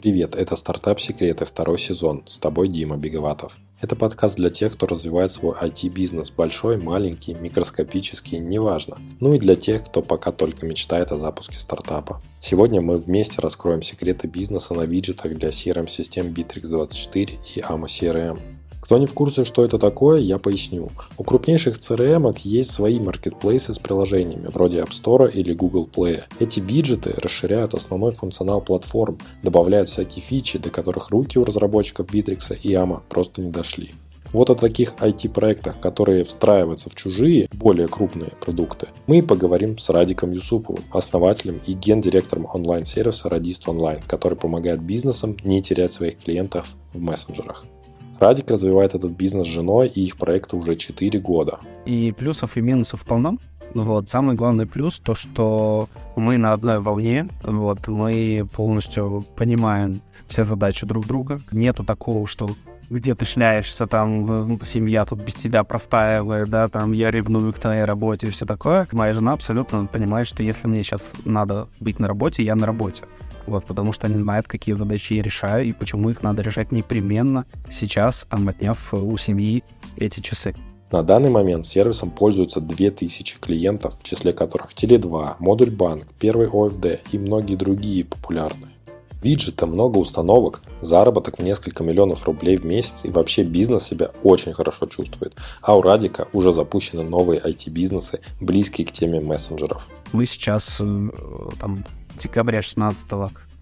Привет, это «Стартап Секреты», второй сезон. С тобой Дима Беговатов. Это подкаст для тех, кто развивает свой IT-бизнес, большой, маленький, микроскопический, неважно. Ну и для тех, кто пока только мечтает о запуске стартапа. Сегодня мы вместе раскроем секреты бизнеса на виджетах для CRM-систем Bittrex24 и AMA CRM. Кто не в курсе, что это такое, я поясню. У крупнейших CRM есть свои маркетплейсы с приложениями, вроде App Store или Google Play. Эти виджеты расширяют основной функционал платформ, добавляют всякие фичи, до которых руки у разработчиков Bittrex и AMA просто не дошли. Вот о таких IT-проектах, которые встраиваются в чужие, более крупные продукты, мы и поговорим с Радиком Юсуповым, основателем и гендиректором онлайн-сервиса Радист Онлайн, который помогает бизнесам не терять своих клиентов в мессенджерах. Радик развивает этот бизнес с женой, и их проекту уже 4 года. И плюсов и минусов полно. Вот, самый главный плюс то, что мы на одной волне, вот, мы полностью понимаем все задачи друг друга. Нету такого, что где ты шляешься, там, семья тут без тебя простаивает, да, там, я ревную к твоей работе и все такое. Моя жена абсолютно понимает, что если мне сейчас надо быть на работе, я на работе вот, потому что они знают, какие задачи я решаю и почему их надо решать непременно сейчас, отняв у семьи эти часы. На данный момент сервисом пользуются 2000 клиентов, в числе которых Теле2, Модуль Банк, Первый ОФД и многие другие популярные. Виджета много установок, заработок в несколько миллионов рублей в месяц и вообще бизнес себя очень хорошо чувствует. А у Радика уже запущены новые IT-бизнесы, близкие к теме мессенджеров. Мы сейчас э, там декабря 16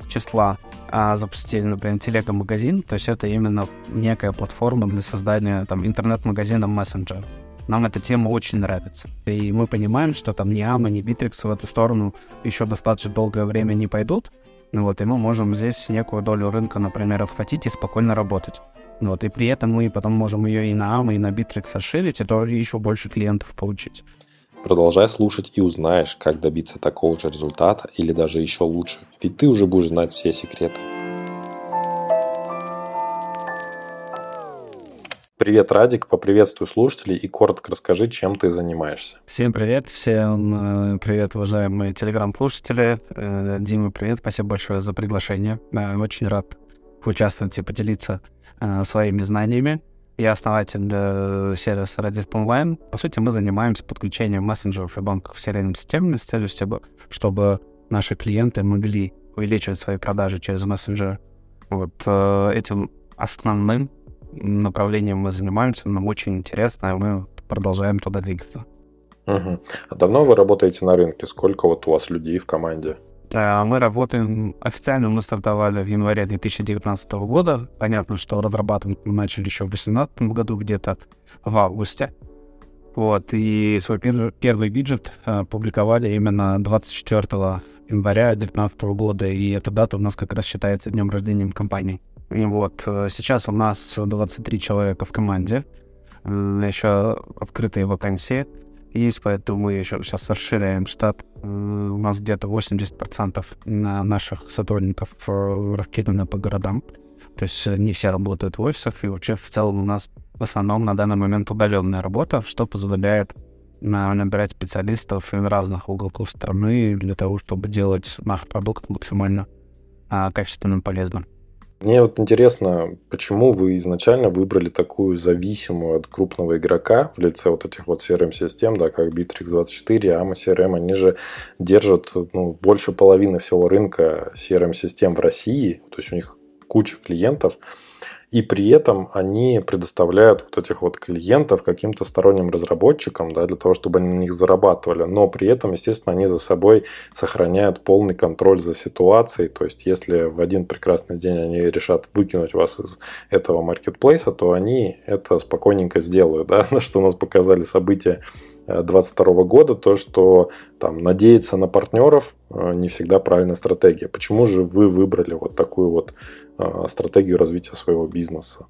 числа а, запустили, например, телега-магазин, то есть это именно некая платформа для создания там интернет-магазина мессенджер. Нам эта тема очень нравится. И мы понимаем, что там ни Амо, ни Битрикс в эту сторону еще достаточно долгое время не пойдут. Ну вот, и мы можем здесь некую долю рынка, например, отхватить и спокойно работать. Вот, и при этом мы потом можем ее и на Амо, и на Битрикс расширить, и то еще больше клиентов получить. Продолжай слушать и узнаешь, как добиться такого же результата или даже еще лучше, ведь ты уже будешь знать все секреты. Привет, Радик, поприветствуй слушателей и коротко расскажи, чем ты занимаешься. Всем привет, всем э, привет, уважаемые телеграм-слушатели. Э, Дима, привет, спасибо большое за приглашение. Очень рад участвовать и поделиться э, своими знаниями. Я основатель э, сервиса Redis Online. По сути, мы занимаемся подключением мессенджеров и банков в CRM системами с целью, чтобы, чтобы наши клиенты могли увеличивать свои продажи через мессенджер. Вот э, этим основным направлением мы занимаемся, нам очень интересно, и мы продолжаем туда двигаться. Угу. А давно вы работаете на рынке? Сколько вот у вас людей в команде? Э, мы работаем, официально мы стартовали в январе 2019 года. Понятно, что разрабатывать мы начали еще в 2018 году, где-то в августе. Вот, и свой пер- первый виджет э, публиковали именно 24 января 2019 года, и эта дата у нас как раз считается днем рождения компании. И вот, э, сейчас у нас 23 человека в команде, еще открытые вакансии есть, поэтому мы еще сейчас расширяем штат. У нас где-то 80% на наших сотрудников э, раскиданы по городам. То есть э, не все работают в офисах, и вообще в целом у нас в основном на данный момент удаленная работа, что позволяет набирать специалистов из разных уголков страны для того, чтобы делать наш продукт максимально а, качественным и полезным. Мне вот интересно, почему вы изначально выбрали такую зависимую от крупного игрока в лице вот этих вот CRM-систем, да, как Bittrex24, AMA CRM, они же держат ну, больше половины всего рынка CRM-систем в России, то есть у них куча клиентов, и при этом они предоставляют вот этих вот клиентов каким-то сторонним разработчикам, да, для того, чтобы они на них зарабатывали. Но при этом, естественно, они за собой сохраняют полный контроль за ситуацией. То есть, если в один прекрасный день они решат выкинуть вас из этого маркетплейса, то они это спокойненько сделают, да, на что нас показали события 2022 года, то, что там, надеяться на партнеров э, не всегда правильная стратегия. Почему же вы выбрали вот такую вот э, стратегию развития своего бизнеса?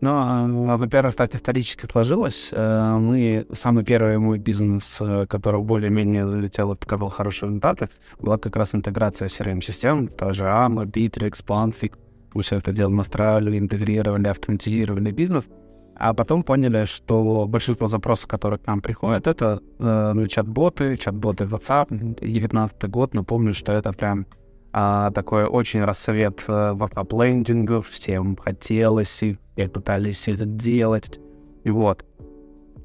Ну, а, во-первых, так исторически сложилось. Э, мы, самый первый мой бизнес, который более-менее залетел и показал хорошие результаты, была как раз интеграция CRM-систем, тоже AMA, Bittrex, Planfix. Мы все это дело настраивали, интегрировали, автоматизировали бизнес — а потом поняли, что большинство запросов, которые к нам приходят, это э, ну, чат-боты, чат-боты WhatsApp, 19 год, но помню, что это прям а, такой очень рассвет а, веб-лендингов, всем хотелось, и все пытались это делать, и вот.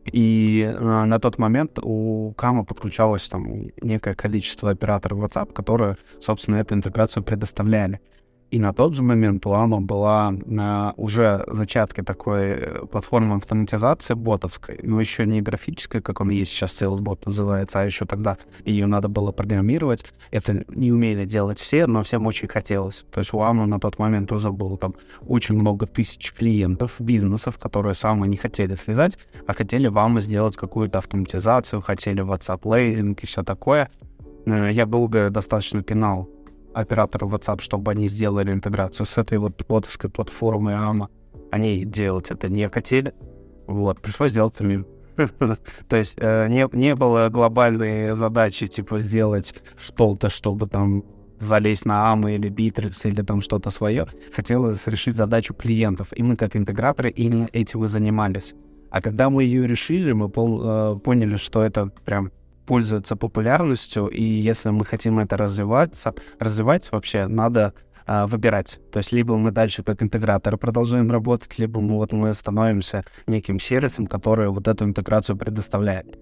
И а, на тот момент у Кама подключалось там некое количество операторов WhatsApp, которые, собственно, эту интеграцию предоставляли. И на тот же момент у Ама была на уже зачатке такой э, платформы автоматизации ботовской, но еще не графической, как он есть сейчас, SalesBot называется, а еще тогда ее надо было программировать. Это не умели делать все, но всем очень хотелось. То есть у Ама на тот момент уже было там очень много тысяч клиентов, бизнесов, которые самые не хотели связать, а хотели вам сделать какую-то автоматизацию, хотели WhatsApp лейзинг и все такое. Э, я долго достаточно пинал операторов WhatsApp, чтобы они сделали интеграцию с этой вот ботовской платформой AMA. Они делать это не хотели. Вот, пришлось сделать самим. То есть э, не, не было глобальной задачи, типа, сделать что-то, чтобы там залезть на AMA или Bittrex или там что-то свое. Хотелось решить задачу клиентов. И мы, как интеграторы, именно этим и занимались. А когда мы ее решили, мы пол, э, поняли, что это прям пользуется популярностью, и если мы хотим это развиваться, развивать вообще, надо а, выбирать. То есть либо мы дальше как интегратор продолжаем работать, либо мы вот мы становимся неким сервисом, который вот эту интеграцию предоставляет.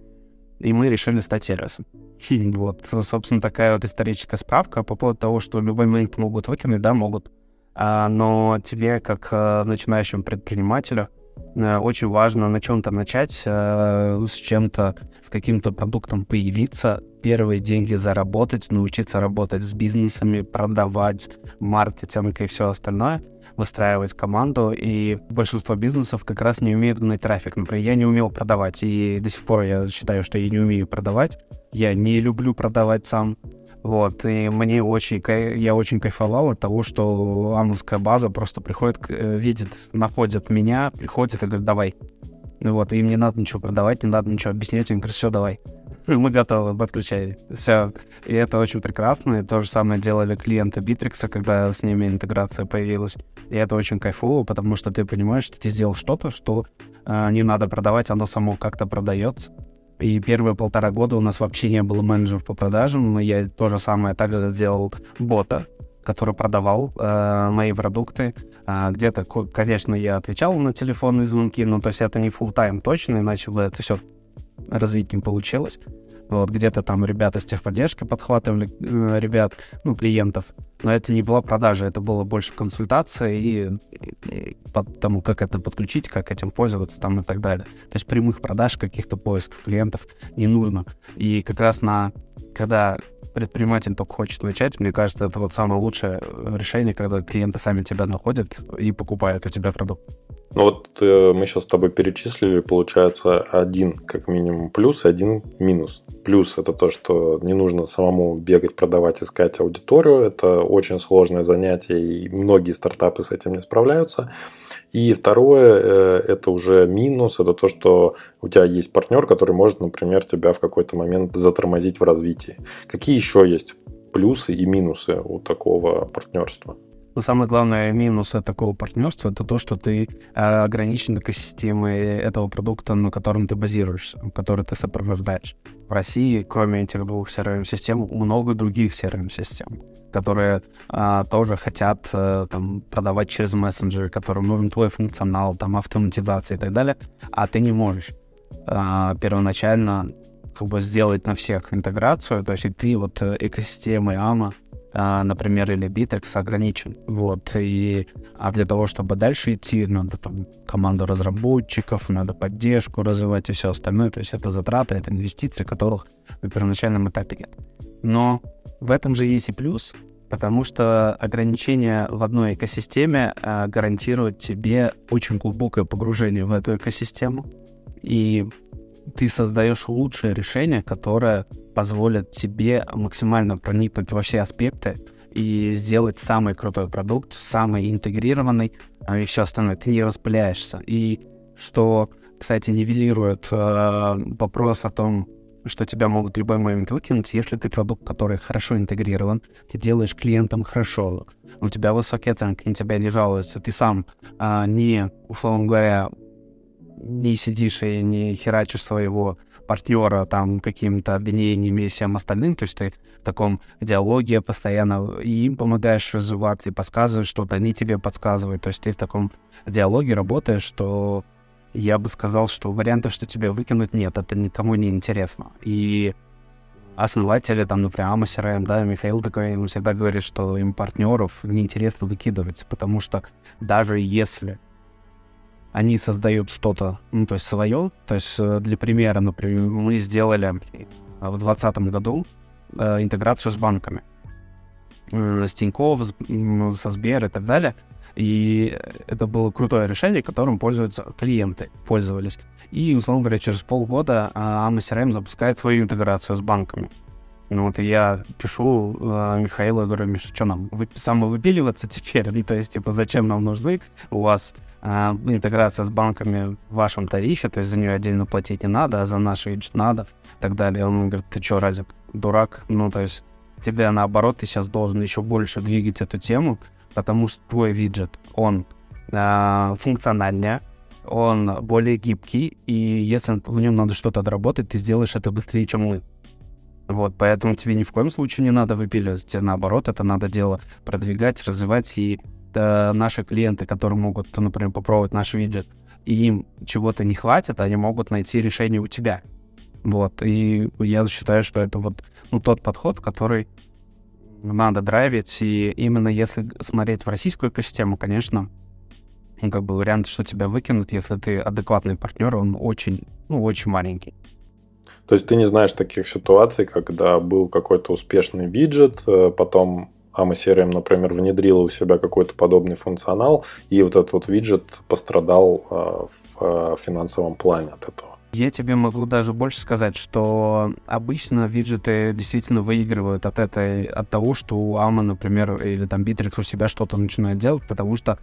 И мы решили стать сервисом. вот, собственно, такая вот историческая справка по поводу того, что любой момент могут выкинуть, да, могут. А, но тебе, как а, начинающему предпринимателю, очень важно на чем-то начать, э, с чем-то, с каким-то продуктом появиться, первые деньги заработать, научиться работать с бизнесами, продавать, маркетинг и все остальное, выстраивать команду. И большинство бизнесов как раз не умеют гнать трафик. Например, я не умел продавать, и до сих пор я считаю, что я не умею продавать. Я не люблю продавать сам. Вот, и мне очень, я очень кайфовал от того, что амурская база просто приходит, э, видит, находит меня, приходит и говорит, давай. Вот, им не надо ничего продавать, не надо ничего объяснять, им говорят, все, давай. Мы готовы, подключай. Все. И это очень прекрасно. И то же самое делали клиенты Битрикса, когда с ними интеграция появилась. И это очень кайфово, потому что ты понимаешь, что ты сделал что-то, что э, не надо продавать, оно само как-то продается. И первые полтора года у нас вообще не было менеджеров по продажам. Я то же самое также сделал бота, который продавал э, мои продукты. А где-то, конечно, я отвечал на телефонные звонки, но то есть это не full тайм точно, иначе бы это все развить не получилось. Вот где-то там ребята с техподдержки подхватывали э, ребят, ну, клиентов. Но это не была продажа, это было больше консультация и, и по тому, как это подключить, как этим пользоваться там и так далее. То есть прямых продаж, каких-то поисков клиентов не нужно. И как раз на когда предприниматель только хочет начать, мне кажется, это вот самое лучшее решение, когда клиенты сами тебя находят и покупают у тебя продукт. Ну вот э, мы сейчас с тобой перечислили, получается, один как минимум плюс и один минус. Плюс это то, что не нужно самому бегать, продавать, искать аудиторию. Это очень сложное занятие, и многие стартапы с этим не справляются. И второе, э, это уже минус, это то, что у тебя есть партнер, который может, например, тебя в какой-то момент затормозить в развитии. Какие еще есть плюсы и минусы у такого партнерства? Но самое главное минус такого партнерства это то, что ты э, ограничен экосистемой этого продукта, на котором ты базируешься, который ты сопровождаешь. В России, кроме этих двух CRM-систем, много других CRM-систем, которые э, тоже хотят э, там, продавать через мессенджеры, которым нужен твой функционал, там, автоматизация и так далее, а ты не можешь э, первоначально как бы сделать на всех интеграцию, то есть и ты вот э, экосистемой AMA а, например, или Bittrex ограничен. Вот. И, а для того, чтобы дальше идти, надо там команду разработчиков, надо поддержку развивать и все остальное. То есть это затраты, это инвестиции, которых на первоначальном этапе нет. Но в этом же есть и плюс, потому что ограничение в одной экосистеме а, гарантирует тебе очень глубокое погружение в эту экосистему. И ты создаешь лучшее решение, которое позволит тебе максимально проникнуть во все аспекты и сделать самый крутой продукт, самый интегрированный а все остальное. Ты не распыляешься. И что, кстати, нивелирует э, вопрос о том, что тебя могут любой момент выкинуть, если ты продукт, который хорошо интегрирован, ты делаешь клиентам хорошо, у тебя высокие оценки, на тебя не жалуются, ты сам а, не, условно говоря, не сидишь и не херачишь своего партнера там какими-то обвинениями и всем остальным, то есть ты в таком диалоге постоянно и им помогаешь развиваться, и подсказываешь что-то, они тебе подсказывают, то есть ты в таком диалоге работаешь, что я бы сказал, что вариантов, что тебе выкинуть, нет, это никому не интересно. И основатели, там, например, Ама CRM, да, Михаил такой, он всегда говорит, что им партнеров неинтересно выкидывать, потому что даже если они создают что-то, ну, то есть свое, то есть э, для примера, например, мы сделали в 2020 году э, интеграцию с банками, э, с Тинькофф, со Сбер и так далее, и это было крутое решение, которым пользуются клиенты, пользовались. И, условно говоря, через полгода AMA CRM запускает свою интеграцию с банками. Ну вот я пишу э, Михаилу, говорю, Миша, что нам, вы, самовыпиливаться теперь? И, то есть, типа, зачем нам нужны у вас э, интеграция с банками в вашем тарифе, то есть за нее отдельно платить не надо, а за наш виджет надо, и так далее. Он говорит, ты что, Разик, дурак? Ну, то есть, тебе наоборот, ты сейчас должен еще больше двигать эту тему, потому что твой виджет, он э, функциональнее, он более гибкий, и если в нем надо что-то доработать, ты сделаешь это быстрее, чем мы. Вот, поэтому тебе ни в коем случае не надо выпиливать, наоборот, это надо дело продвигать, развивать, и э, наши клиенты, которые могут, например, попробовать наш виджет, и им чего-то не хватит, они могут найти решение у тебя. Вот, и я считаю, что это вот ну, тот подход, который надо драйвить, и именно если смотреть в российскую экосистему, конечно, ну, как бы вариант, что тебя выкинут, если ты адекватный партнер, он очень, ну, очень маленький. То есть ты не знаешь таких ситуаций, когда был какой-то успешный виджет, э, потом AMA CRM, например, внедрила у себя какой-то подобный функционал, и вот этот вот виджет пострадал э, в э, финансовом плане от этого. Я тебе могу даже больше сказать, что обычно виджеты действительно выигрывают от этой, от того, что у Alma, например, или там Bittrex у себя что-то начинает делать, потому что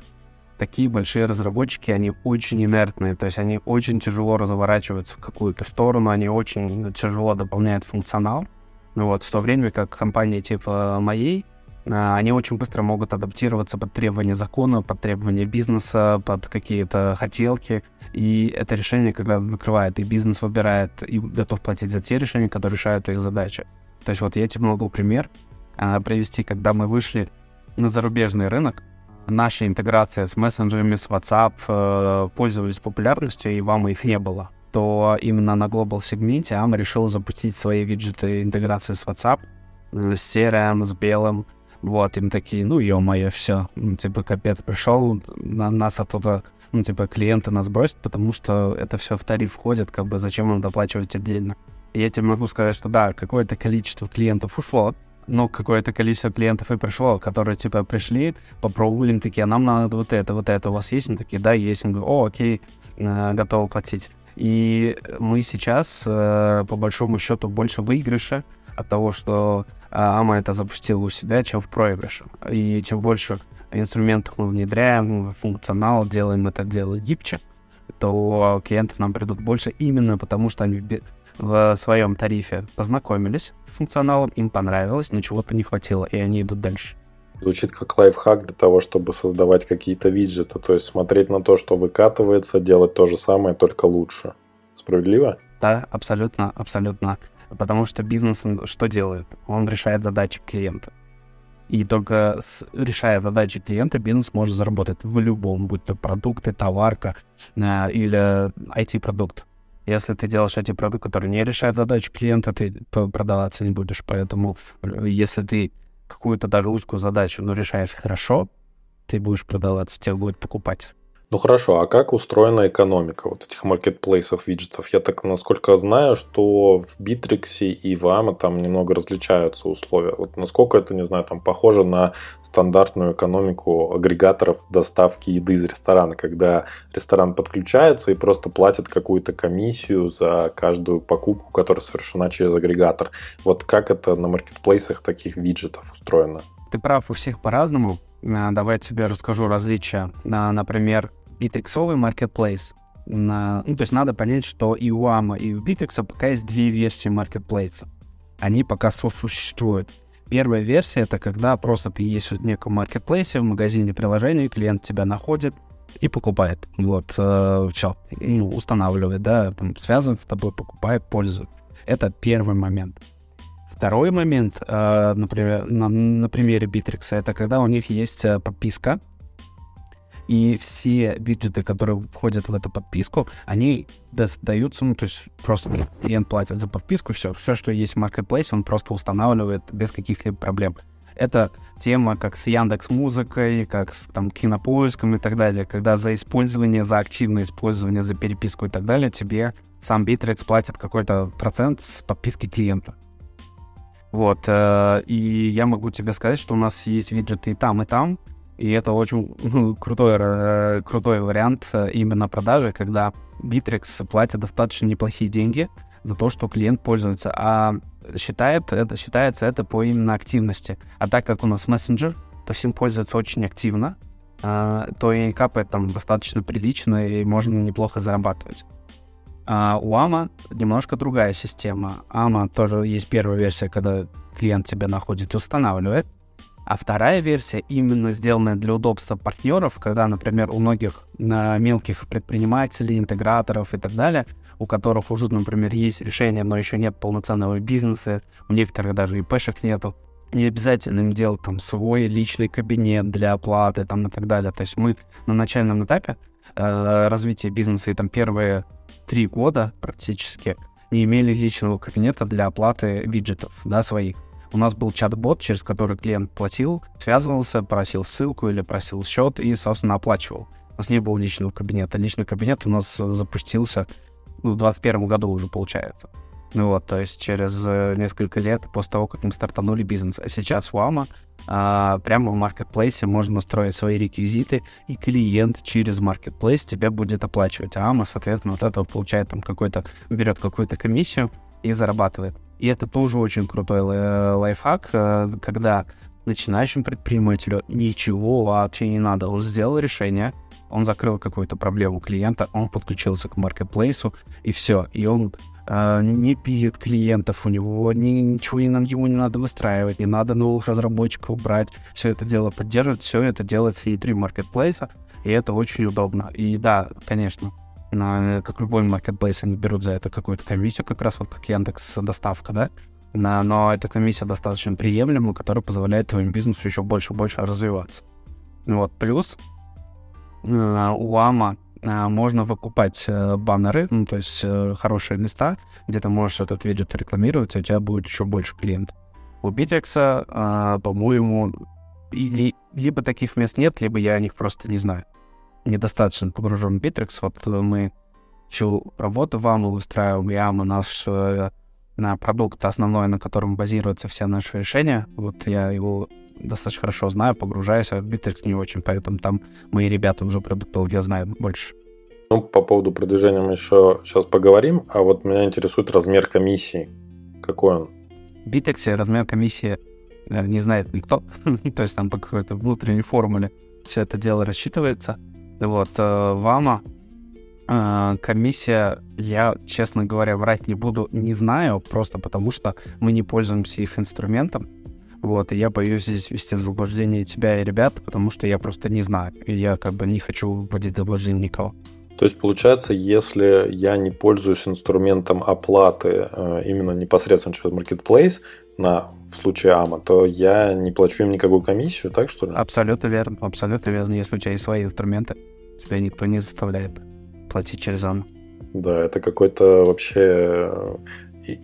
такие большие разработчики, они очень инертные, то есть они очень тяжело разворачиваются в какую-то сторону, они очень тяжело дополняют функционал. Ну вот, в то время как компании типа моей, а, они очень быстро могут адаптироваться под требования закона, под требования бизнеса, под какие-то хотелки. И это решение, когда закрывает, и бизнес выбирает, и готов платить за те решения, которые решают их задачи. То есть вот я тебе могу пример а, привести, когда мы вышли на зарубежный рынок, наша интеграция с мессенджерами, с WhatsApp э, пользовались популярностью, и вам их не было, то именно на глобал сегменте AMA решил запустить свои виджеты интеграции с WhatsApp, э, с серым, с белым, вот, им такие, ну, ё-моё, все, ну, типа, капец, пришел, на нас оттуда, ну, типа, клиенты нас бросят, потому что это все в тариф входит, как бы, зачем им доплачивать отдельно. И я тебе могу сказать, что да, какое-то количество клиентов ушло, но какое-то количество клиентов и пришло, которые, типа, пришли, попробовали, такие, а нам надо вот это, вот это у вас есть? Они такие, да, есть. Он говорит, о, окей, э, готовы платить. И мы сейчас, э, по большому счету, больше выигрыша от того, что а Ама это запустила у себя, чем в проигрыше. И чем больше инструментов мы внедряем, функционал, делаем это дело гибче, то клиенты нам придут больше именно потому, что они в своем тарифе познакомились с функционалом, им понравилось, но чего-то не хватило, и они идут дальше. Звучит как лайфхак для того, чтобы создавать какие-то виджеты, то есть смотреть на то, что выкатывается, делать то же самое, только лучше. Справедливо? Да, абсолютно, абсолютно. Потому что бизнес что делает? Он решает задачи клиента. И только с, решая задачи клиента, бизнес может заработать в любом, будь то продукты, товарка э, или IT-продукт. Если ты делаешь IT-продукт, который не решает задачу клиента, ты продаваться не будешь. Поэтому э, если ты какую-то даже узкую задачу, но решаешь хорошо, ты будешь продаваться, тебя будут покупать. Ну хорошо, а как устроена экономика вот этих маркетплейсов, виджетов? Я так насколько знаю, что в Bittrex и в AMA там немного различаются условия. Вот насколько это, не знаю, там похоже на стандартную экономику агрегаторов доставки еды из ресторана, когда ресторан подключается и просто платит какую-то комиссию за каждую покупку, которая совершена через агрегатор. Вот как это на маркетплейсах таких виджетов устроено? Ты прав, у всех по-разному. А, давай я тебе расскажу различия. Например, битриксовый marketplace. На, ну, то есть надо понять, что и у AMA, и у Bittrex пока есть две версии маркетплейса. Они пока сосуществуют. Первая версия — это когда просто ты есть в неком маркетплейсе, в магазине приложений, клиент тебя находит, и покупает. Вот, э, все, ну, устанавливает, да, там, связывает с тобой, покупает, пользует. Это первый момент. Второй момент, э, например, на, на примере Bittrex, это когда у них есть э, подписка, и все виджеты, которые входят в эту подписку, они достаются, ну, то есть просто клиент платит за подписку, все, все, что есть в Marketplace, он просто устанавливает без каких-либо проблем. Это тема как с Яндекс Музыкой, как с там, кинопоиском и так далее, когда за использование, за активное использование, за переписку и так далее тебе сам Bittrex платит какой-то процент с подписки клиента. Вот, э, и я могу тебе сказать, что у нас есть виджеты и там, и там, и это очень ну, крутой, э, крутой вариант э, именно продажи, когда Bittrex платит достаточно неплохие деньги за то, что клиент пользуется, а считает, это, считается это по именно активности. А так как у нас мессенджер, то всем пользуется очень активно, э, то и капает там достаточно прилично, и можно неплохо зарабатывать. А у AMA немножко другая система. AMA тоже есть первая версия, когда клиент тебя находит и устанавливает. А вторая версия именно сделанная для удобства партнеров, когда, например, у многих на мелких предпринимателей, интеграторов и так далее, у которых уже, например, есть решение, но еще нет полноценного бизнеса, у некоторых даже и пэшек нету, не обязательно им делать там свой личный кабинет для оплаты там и так далее. То есть мы на начальном этапе э, развития бизнеса и там первые три года практически не имели личного кабинета для оплаты виджетов, да, своих. У нас был чат-бот, через который клиент платил, связывался, просил ссылку или просил счет и, собственно, оплачивал. У нас не было личного кабинета. Личный кабинет у нас запустился в 2021 году уже, получается. Ну вот, то есть через э, несколько лет после того, как мы стартанули бизнес. А сейчас у AMA а, прямо в маркетплейсе можно настроить свои реквизиты, и клиент через маркетплейс тебя будет оплачивать. А AMA, соответственно, от этого получает там какой-то, берет какую-то комиссию и зарабатывает. И это тоже очень крутой лайфхак, э, когда начинающему предпринимателю ничего вообще не надо. Он сделал решение, он закрыл какую-то проблему клиента, он подключился к маркетплейсу, и все. И он э, не пилит клиентов, у него ни, ничего не, ему не надо выстраивать, не надо новых разработчиков брать. Все это дело поддерживать, все это делается внутри маркетплейса, и это очень удобно. И да, конечно, на, как любой маркетплейс, они берут за это какую-то комиссию, как раз вот как Яндекс доставка, да, на, но эта комиссия достаточно приемлемая, которая позволяет твоему бизнесу еще больше и больше развиваться. Вот, плюс э, у Ама э, можно выкупать э, баннеры, ну, то есть хорошие места, где ты можешь этот виджет рекламировать, и у тебя будет еще больше клиентов. У Bittrex, по-моему, или, либо таких мест нет, либо я о них просто не знаю недостаточно погружен в Bittrex. Вот мы всю работу вам выстраиваем, яму наш э, на продукт основной, на котором базируются все наши решения. Вот я его достаточно хорошо знаю, погружаюсь, а в Bittrex не очень, поэтому там мои ребята уже продуктологи знают больше. Ну, по поводу продвижения мы еще сейчас поговорим, а вот меня интересует размер комиссии. Какой он? В Bittrex размер комиссии э, не знает никто, то есть там по какой-то внутренней формуле все это дело рассчитывается. Вот, э, ВАМа, э, комиссия, я, честно говоря, врать не буду, не знаю, просто потому что мы не пользуемся их инструментом. Вот, и я боюсь здесь ввести в заблуждение тебя и ребят, потому что я просто не знаю. И я как бы не хочу вводить в заблуждение никого. То есть, получается, если я не пользуюсь инструментом оплаты э, именно непосредственно через Marketplace, на, в случае АМА, то я не плачу им никакую комиссию, так что ли? Абсолютно верно, абсолютно верно. Если у тебя есть свои инструменты, тебя никто не заставляет платить через АМА. Да, это какой-то вообще э,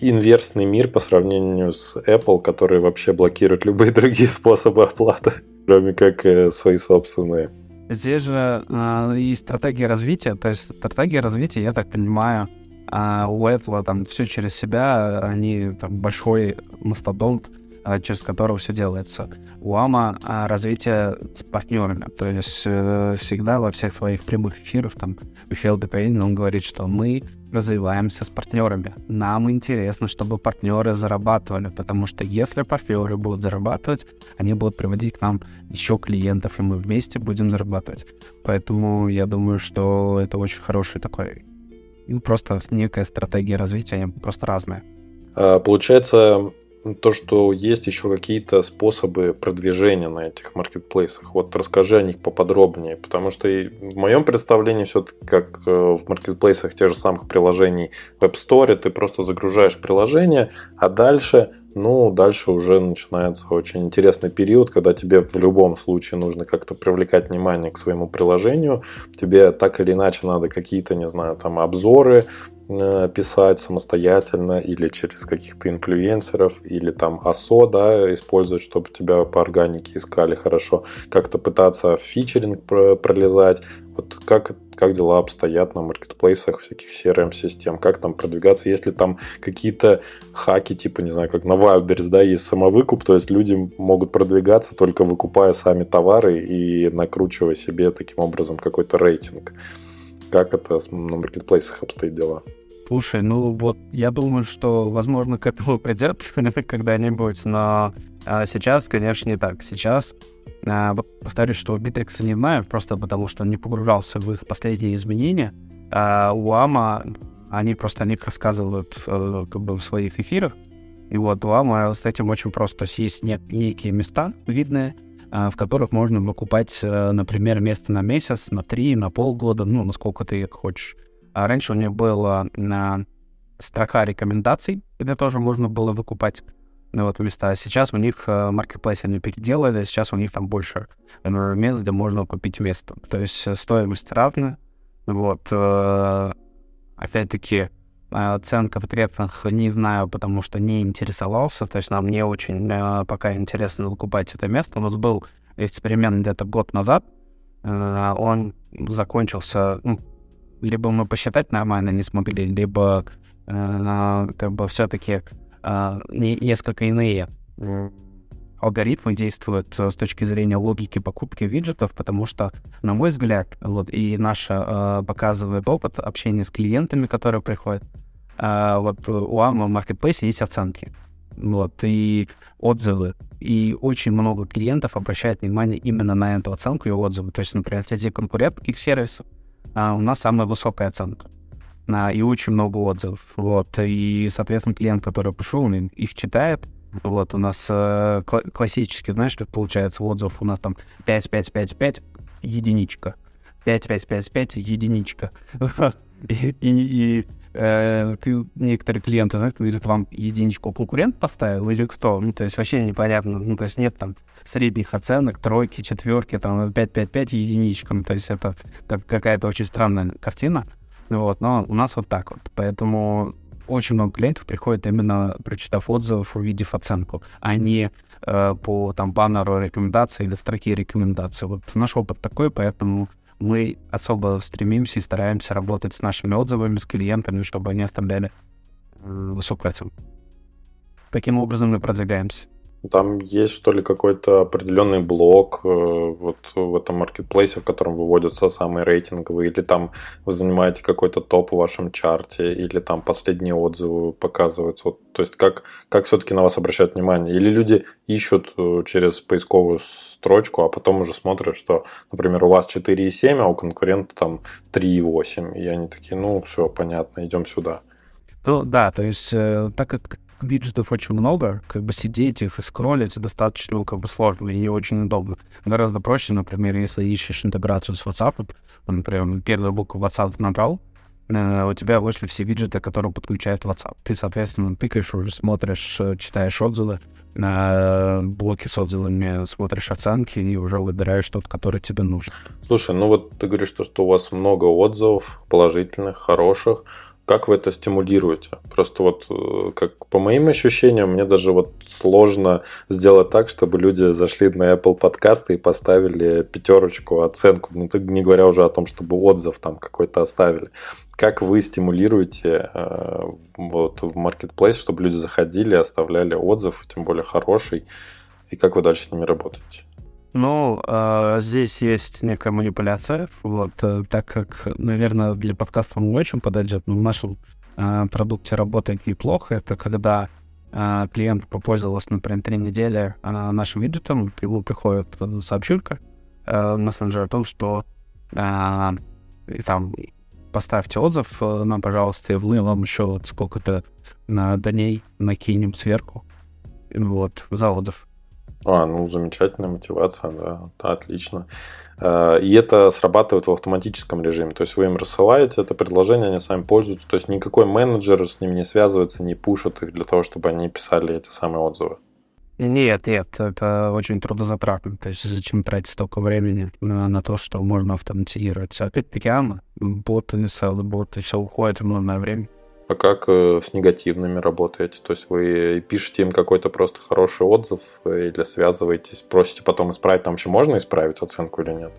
инверсный мир по сравнению с Apple, который вообще блокирует любые другие способы оплаты, кроме как э, свои собственные. Здесь же э, и стратегия развития, то есть стратегия развития, я так понимаю, а у Apple там все через себя, они там большой мастодонт, а, через которого все делается. У AMA а, развитие с партнерами. То есть э, всегда во всех своих прямых эфирах там Михаил Бекаин, он говорит, что мы развиваемся с партнерами. Нам интересно, чтобы партнеры зарабатывали, потому что если партнеры будут зарабатывать, они будут приводить к нам еще клиентов, и мы вместе будем зарабатывать. Поэтому я думаю, что это очень хороший такой ну, просто некая стратегия развития, просто разные. А, получается, то, что есть еще какие-то способы продвижения на этих маркетплейсах. Вот расскажи о них поподробнее, потому что в моем представлении все-таки как э, в маркетплейсах тех же самых приложений в App Store ты просто загружаешь приложение, а дальше ну, дальше уже начинается очень интересный период, когда тебе в любом случае нужно как-то привлекать внимание к своему приложению. Тебе так или иначе надо какие-то, не знаю, там обзоры писать самостоятельно или через каких-то инфлюенсеров, или там АСО, да, использовать, чтобы тебя по органике искали хорошо, как-то пытаться в фичеринг пролезать. Вот как как дела обстоят на маркетплейсах всяких CRM-систем, как там продвигаться, есть ли там какие-то хаки, типа, не знаю, как на Wildberries, да, есть самовыкуп, то есть люди могут продвигаться только выкупая сами товары и накручивая себе таким образом какой-то рейтинг. Как это на маркетплейсах обстоит дела? Слушай, ну вот я думаю, что, возможно, к этому придет когда-нибудь, но а сейчас, конечно, не так. Сейчас а, повторюсь, что Bittrex не знаю, просто потому что не погружался в их последние изменения. А у AMA они просто о них рассказывают э, как бы в своих эфирах. И вот у AMA с этим очень просто. То есть есть некие места видные, а, в которых можно выкупать, э, например, место на месяц, на три, на полгода, ну, насколько ты хочешь. А раньше у них была на строка рекомендаций, где тоже можно было выкупать ну, вот места. Сейчас у них э, маркетплейс они переделали, сейчас у них там больше например, мест, где можно купить место. То есть э, стоимость равна. Вот. Э, опять-таки, цен конкретных не знаю, потому что не интересовался. То есть нам не очень пока интересно выкупать это место. У нас был эксперимент где-то год назад. Он закончился... Ну, либо мы посчитать нормально не смогли, либо как бы все-таки а, несколько иные алгоритмы действуют с точки зрения логики покупки виджетов, потому что, на мой взгляд, вот и наш э, показывает опыт общения с клиентами, которые приходят, э, вот у AMA в Marketplace есть оценки, вот, и отзывы, и очень много клиентов обращает внимание именно на эту оценку и отзывы. То есть, например, среди конкурентных сервисов э, у нас самая высокая оценка а, и очень много отзывов. Вот. И, соответственно, клиент, который пришел, он их читает. Вот, у нас э, кл- классически, знаешь, как получается отзыв, у нас там 5, 5, 5, 5, единичка. 5, 5, 5, 5, единичка. и, и, э, некоторые клиенты, знаете, говорят, вам единичку конкурент поставил или кто? Ну, то есть вообще непонятно. Ну, то есть нет там средних оценок, тройки, четверки, там 5, 5, 5 единичками. То есть это какая-то очень странная картина. Вот, но у нас вот так вот. Поэтому очень много клиентов приходит именно прочитав отзывов, увидев оценку, а не э, по там баннеру рекомендаций или строке рекомендаций. Вот наш опыт такой, поэтому мы особо стремимся и стараемся работать с нашими отзывами, с клиентами, чтобы они оставляли э, высокую оценку. Таким образом мы продвигаемся. Там есть, что ли, какой-то определенный блок э, вот в этом маркетплейсе, в котором выводятся самые рейтинговые, или там вы занимаете какой-то топ в вашем чарте, или там последние отзывы показываются. Вот, то есть как, как все-таки на вас обращают внимание? Или люди ищут э, через поисковую строчку, а потом уже смотрят, что, например, у вас 4,7, а у конкурента там 3,8. И они такие, ну, все, понятно, идем сюда. Ну да, то есть э, так как виджетов очень много, как бы сидеть их и скроллить достаточно ну, как бы сложно и очень удобно. Гораздо проще, например, если ищешь интеграцию с WhatsApp, например, первую букву WhatsApp набрал, э, у тебя вышли все виджеты, которые подключают WhatsApp. Ты, соответственно, тыкаешь уже, смотришь, э, читаешь отзывы, на блоке с отзывами смотришь оценки и уже выбираешь тот, который тебе нужен. Слушай, ну вот ты говоришь, что, что у вас много отзывов положительных, хороших. Как вы это стимулируете? Просто вот, э, как по моим ощущениям, мне даже вот сложно сделать так, чтобы люди зашли на Apple подкасты и поставили пятерочку, оценку, не, не говоря уже о том, чтобы отзыв там какой-то оставили. Как вы стимулируете э, вот в Marketplace, чтобы люди заходили, оставляли отзыв, тем более хороший, и как вы дальше с ними работаете? Ну, э, здесь есть некая манипуляция, вот, э, так как, наверное, для подкаста он очень подойдет, но в нашем э, продукте работает неплохо, это когда э, клиент попользовался, например, три недели э, нашим виджетом, к приходит сообщулька э, мессенджер о том, что э, там поставьте отзыв э, нам, пожалуйста, и в вам еще вот сколько-то на дней накинем сверху. вот, заводов. А, ну, замечательная мотивация, да, да отлично. Э, и это срабатывает в автоматическом режиме. То есть вы им рассылаете это предложение, они сами пользуются. То есть никакой менеджер с ними не связывается, не пушит их для того, чтобы они писали эти самые отзывы. Нет, нет, это очень трудозатратно. То есть зачем тратить столько времени на, на то, что можно автоматизировать? Опять-таки, боты, boты все уходит в нужное время. А как э, с негативными работаете? То есть вы пишете им какой-то просто хороший отзыв или связываетесь, просите потом исправить? Там вообще можно исправить оценку или нет?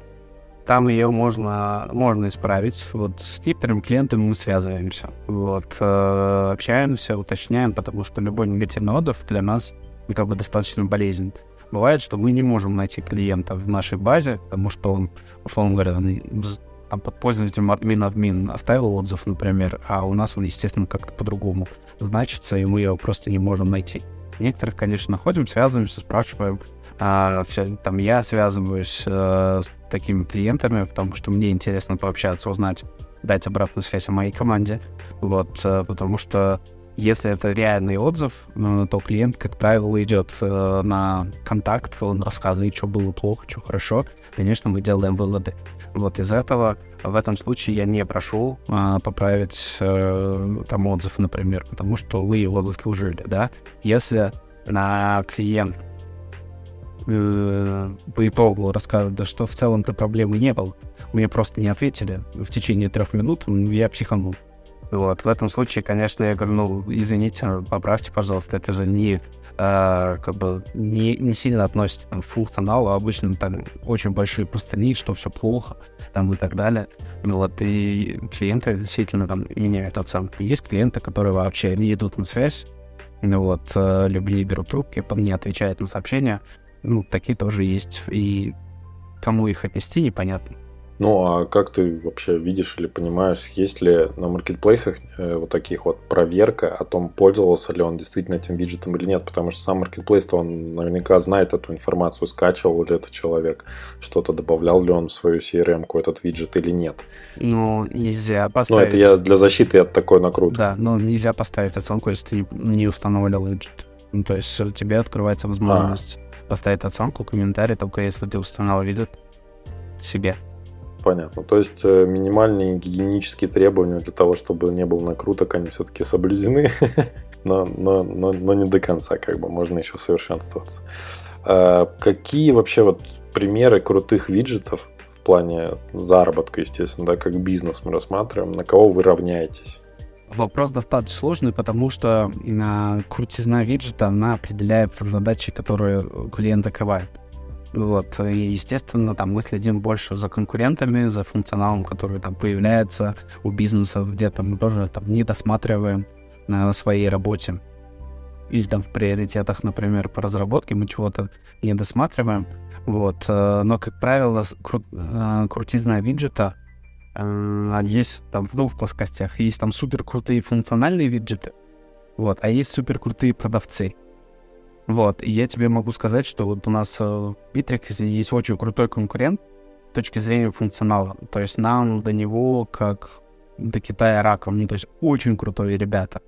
Там ее можно, можно исправить. Вот с некоторым клиентом мы связываемся. Вот, э, общаемся, уточняем, потому что любой негативный отзыв для нас как бы достаточно болезнен. Бывает, что мы не можем найти клиента в нашей базе, потому что он, условно говоря, там, под пользователем админ-админ оставил отзыв, например, а у нас он, естественно, как-то по-другому значится, и мы его просто не можем найти. Некоторых, конечно, находим, связываемся, спрашиваем. А, все, там я связываюсь э, с такими клиентами, потому что мне интересно пообщаться, узнать, дать обратную связь о моей команде. Вот, э, потому что если это реальный отзыв, э, то клиент, как правило, идет э, на контакт, он рассказывает, что было плохо, что хорошо. Конечно, мы делаем выводы. Вот из этого в этом случае я не прошу а, поправить э, там отзыв, например, потому что вы его заслужили, да. Если на клиент э, по итогу рассказывает, да что в целом-то проблемы не было, мне просто не ответили в течение трех минут, я психанул. Вот, в этом случае, конечно, я говорю, ну, извините, поправьте, пожалуйста, это же не, э, как бы, не, не сильно относится там, к функционалу, обычно там очень большие простыни, что все плохо, там и так далее. Вот, и клиенты действительно там меняют оценку. Есть клиенты, которые вообще не идут на связь, ну вот, э, либо берут трубки, не отвечают на сообщения. Ну, такие тоже есть. И кому их отнести, непонятно. Ну, а как ты вообще видишь или понимаешь, есть ли на маркетплейсах э, вот таких вот проверка о том, пользовался ли он действительно этим виджетом или нет? Потому что сам маркетплейс, он наверняка знает эту информацию, скачивал ли этот человек, что-то добавлял ли он в свою CRM этот виджет или нет. Ну, нельзя поставить... Ну, это я для защиты от такой накрутки. Да, но нельзя поставить оценку, если ты не устанавливал виджет. Ну, то есть тебе открывается возможность а. поставить оценку, комментарий, только если ты устанавливал виджет себе понятно. То есть э, минимальные гигиенические требования для того, чтобы не было накруток, они все-таки соблюдены, но, но, но, но не до конца, как бы можно еще совершенствоваться. А какие вообще вот примеры крутых виджетов в плане заработка, естественно, да, как бизнес мы рассматриваем, на кого вы равняетесь? Вопрос достаточно сложный, потому что на крутизна виджета, она определяет задачи, которые клиент закрывает. Вот, и, естественно, там мы следим больше за конкурентами, за функционалом, который там появляется у бизнеса, где-то мы тоже там не досматриваем на своей работе. Или там в приоритетах, например, по разработке мы чего-то не досматриваем. Вот, э, но, как правило, кру- э, крутизна виджета э, есть там в двух плоскостях. Есть там супер крутые функциональные виджеты, вот, а есть супер крутые продавцы. Вот, и я тебе могу сказать, что вот у нас э, в Bittrex есть очень крутой конкурент с точки зрения функционала. То есть нам до него как до Китая раком, ну, то есть очень крутые ребята.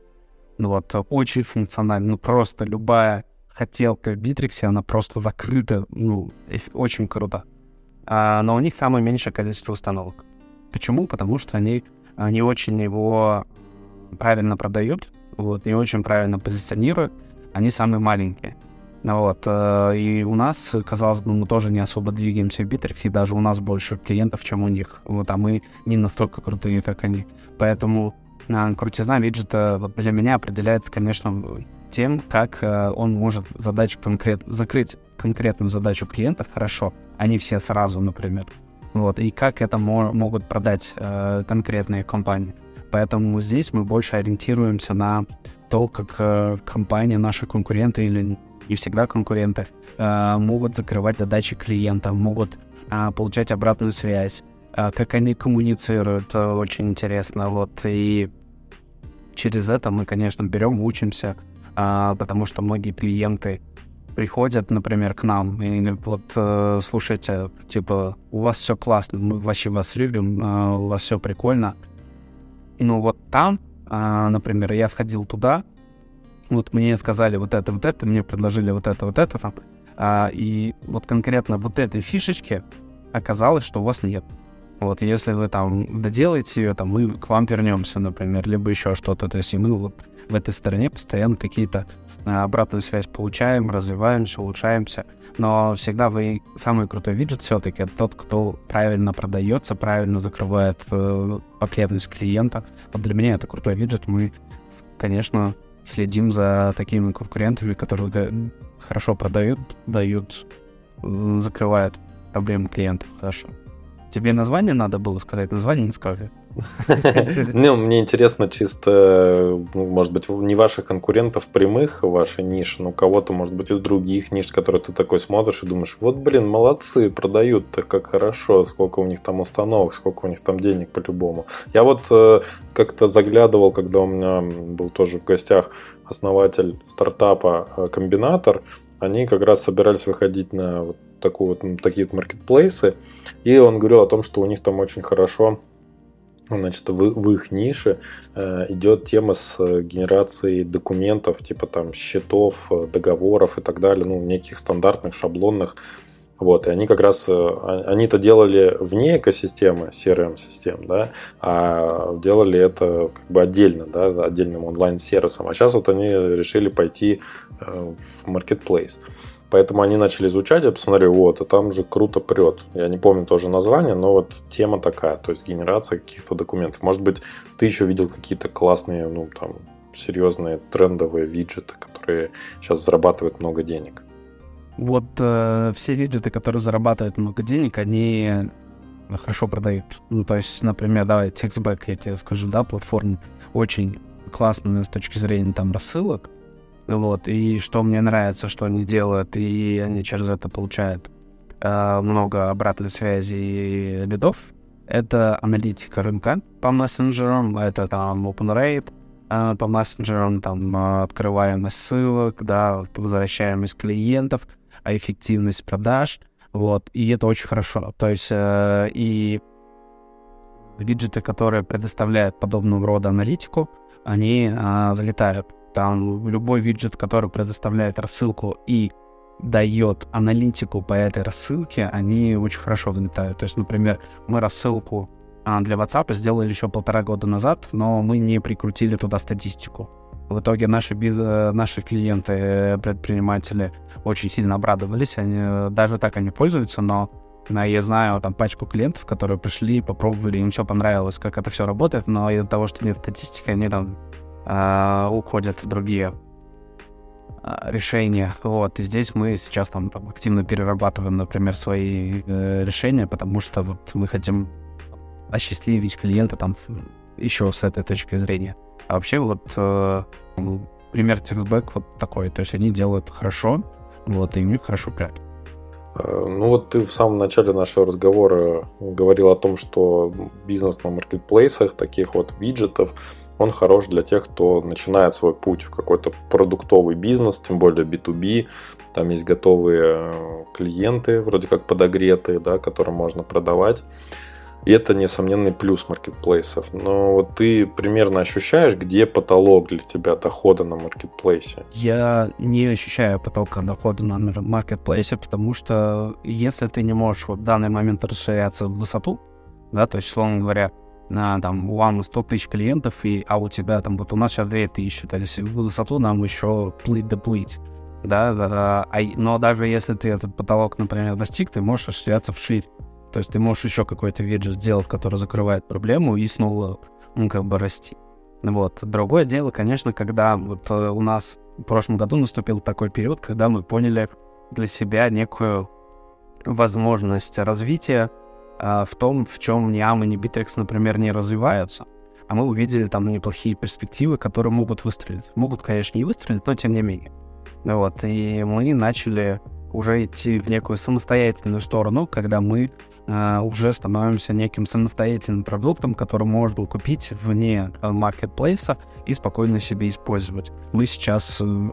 Ну вот, очень функционально, ну просто любая хотелка в Bittrex, она просто закрыта, ну, очень круто. А, но у них самое меньшее количество установок. Почему? Потому что они, они очень его правильно продают, вот, не очень правильно позиционируют, они самые маленькие. Ну вот. Э, и у нас, казалось бы, мы тоже не особо двигаемся в Bittrex, и даже у нас больше клиентов, чем у них. Вот, а мы не настолько крутые, как они. Поэтому э, крутизна виджета для меня определяется, конечно, тем, как э, он может задачу конкрет... закрыть конкретную задачу клиента хорошо, а не все сразу, например. Вот, и как это мо- могут продать э, конкретные компании. Поэтому здесь мы больше ориентируемся на то, как э, компания, наши конкуренты или не всегда конкуренты, э, могут закрывать задачи клиента, могут э, получать обратную связь, э, как они коммуницируют, э, очень интересно. Вот, и через это мы, конечно, берем, учимся, э, потому что многие клиенты приходят, например, к нам и вот э, слушайте, типа, у вас все классно, мы вообще вас любим, э, у вас все прикольно. Ну вот там а, например, я сходил туда, вот мне сказали вот это, вот это, мне предложили вот это, вот это, там, а, и вот конкретно вот этой фишечки оказалось, что у вас нет. Вот, если вы там доделаете ее, там, мы к вам вернемся, например, либо еще что-то. То есть и мы вот в этой стороне постоянно какие-то а, обратную связь получаем, развиваемся, улучшаемся. Но всегда вы самый крутой виджет все-таки тот, кто правильно продается, правильно закрывает э, потребность клиента. Вот для меня это крутой виджет. Мы, конечно, следим за такими конкурентами, которые хорошо продают, дают, закрывают проблемы клиентов хорошо. Тебе название надо было сказать, название не скажи. Ну, мне интересно чисто, ну, может быть, не ваших конкурентов прямых, вашей ниши, но кого-то, может быть, из других ниш, которые ты такой смотришь и думаешь, вот, блин, молодцы, продают-то как хорошо, сколько у них там установок, сколько у них там денег по-любому. Я вот э, как-то заглядывал, когда у меня был тоже в гостях основатель стартапа э, Комбинатор, они как раз собирались выходить на вот такую вот, такие вот маркетплейсы, и он говорил о том, что у них там очень хорошо Значит, в, в их нише э, идет тема с генерацией документов, типа там счетов, э, договоров и так далее, ну, неких стандартных, шаблонных. Вот, и они как раз, э, они это делали вне экосистемы CRM-систем, да, а делали это как бы отдельно, да, отдельным онлайн-сервисом. А сейчас вот они решили пойти э, в marketplace. Поэтому они начали изучать, я посмотрел, вот, и там же круто прет. Я не помню тоже название, но вот тема такая, то есть генерация каких-то документов. Может быть, ты еще видел какие-то классные, ну, там, серьезные трендовые виджеты, которые сейчас зарабатывают много денег. Вот э, все виджеты, которые зарабатывают много денег, они хорошо продают. Ну, то есть, например, давай, TextBack, я тебе скажу, да, платформа очень классная с точки зрения там рассылок, вот, и что мне нравится, что они делают, и они через это получают э, много обратной связи и лидов, это аналитика рынка по мессенджерам, это там open rate, э, по мессенджерам, там э, открываемость ссылок, да, возвращаемость клиентов, а эффективность продаж, вот, и это очень хорошо. То есть э, и виджеты, которые предоставляют подобного рода аналитику, они э, взлетают там любой виджет, который предоставляет рассылку и дает аналитику по этой рассылке, они очень хорошо взлетают. То есть, например, мы рассылку а, для WhatsApp сделали еще полтора года назад, но мы не прикрутили туда статистику. В итоге наши, биз... наши клиенты, предприниматели очень сильно обрадовались. Они, даже так они пользуются, но я знаю там пачку клиентов, которые пришли, попробовали, им все понравилось, как это все работает, но из-за того, что нет статистики, они там э, уходят в другие э, решения. Вот, и здесь мы сейчас там, там активно перерабатываем, например, свои э, решения, потому что вот мы хотим осчастливить клиента там еще с этой точки зрения. А вообще вот э, пример TextBack вот такой, то есть они делают хорошо, вот, и них хорошо прят. Э, ну вот ты в самом начале нашего разговора говорил о том, что бизнес на маркетплейсах, таких вот виджетов, он хорош для тех, кто начинает свой путь в какой-то продуктовый бизнес, тем более B2B. Там есть готовые э, клиенты, вроде как подогретые, да, которым можно продавать. И это несомненный плюс маркетплейсов. Но вот ты примерно ощущаешь, где потолок для тебя дохода на маркетплейсе? Я не ощущаю потолка дохода на маркетплейсе, потому что если ты не можешь в данный момент расширяться в высоту, да, то есть, словно говоря, на там у Амы 100 тысяч клиентов, и, а у тебя там вот у нас сейчас 2 тысячи, то есть высоту нам еще плыть да плыть. Да, да, а, но даже если ты этот потолок, например, достиг, ты можешь расширяться вширь. То есть ты можешь еще какой-то виджет сделать, который закрывает проблему и снова, ну, как бы расти. Вот. Другое дело, конечно, когда вот э, у нас в прошлом году наступил такой период, когда мы поняли для себя некую возможность развития в том, в чем ни AMA, ни Bittrex, например, не развиваются. А мы увидели там неплохие перспективы, которые могут выстрелить. Могут, конечно, не выстрелить, но тем не менее. Вот, и мы начали уже идти в некую самостоятельную сторону, когда мы э, уже становимся неким самостоятельным продуктом, который можно купить вне маркетплейса и спокойно себе использовать. Мы сейчас э,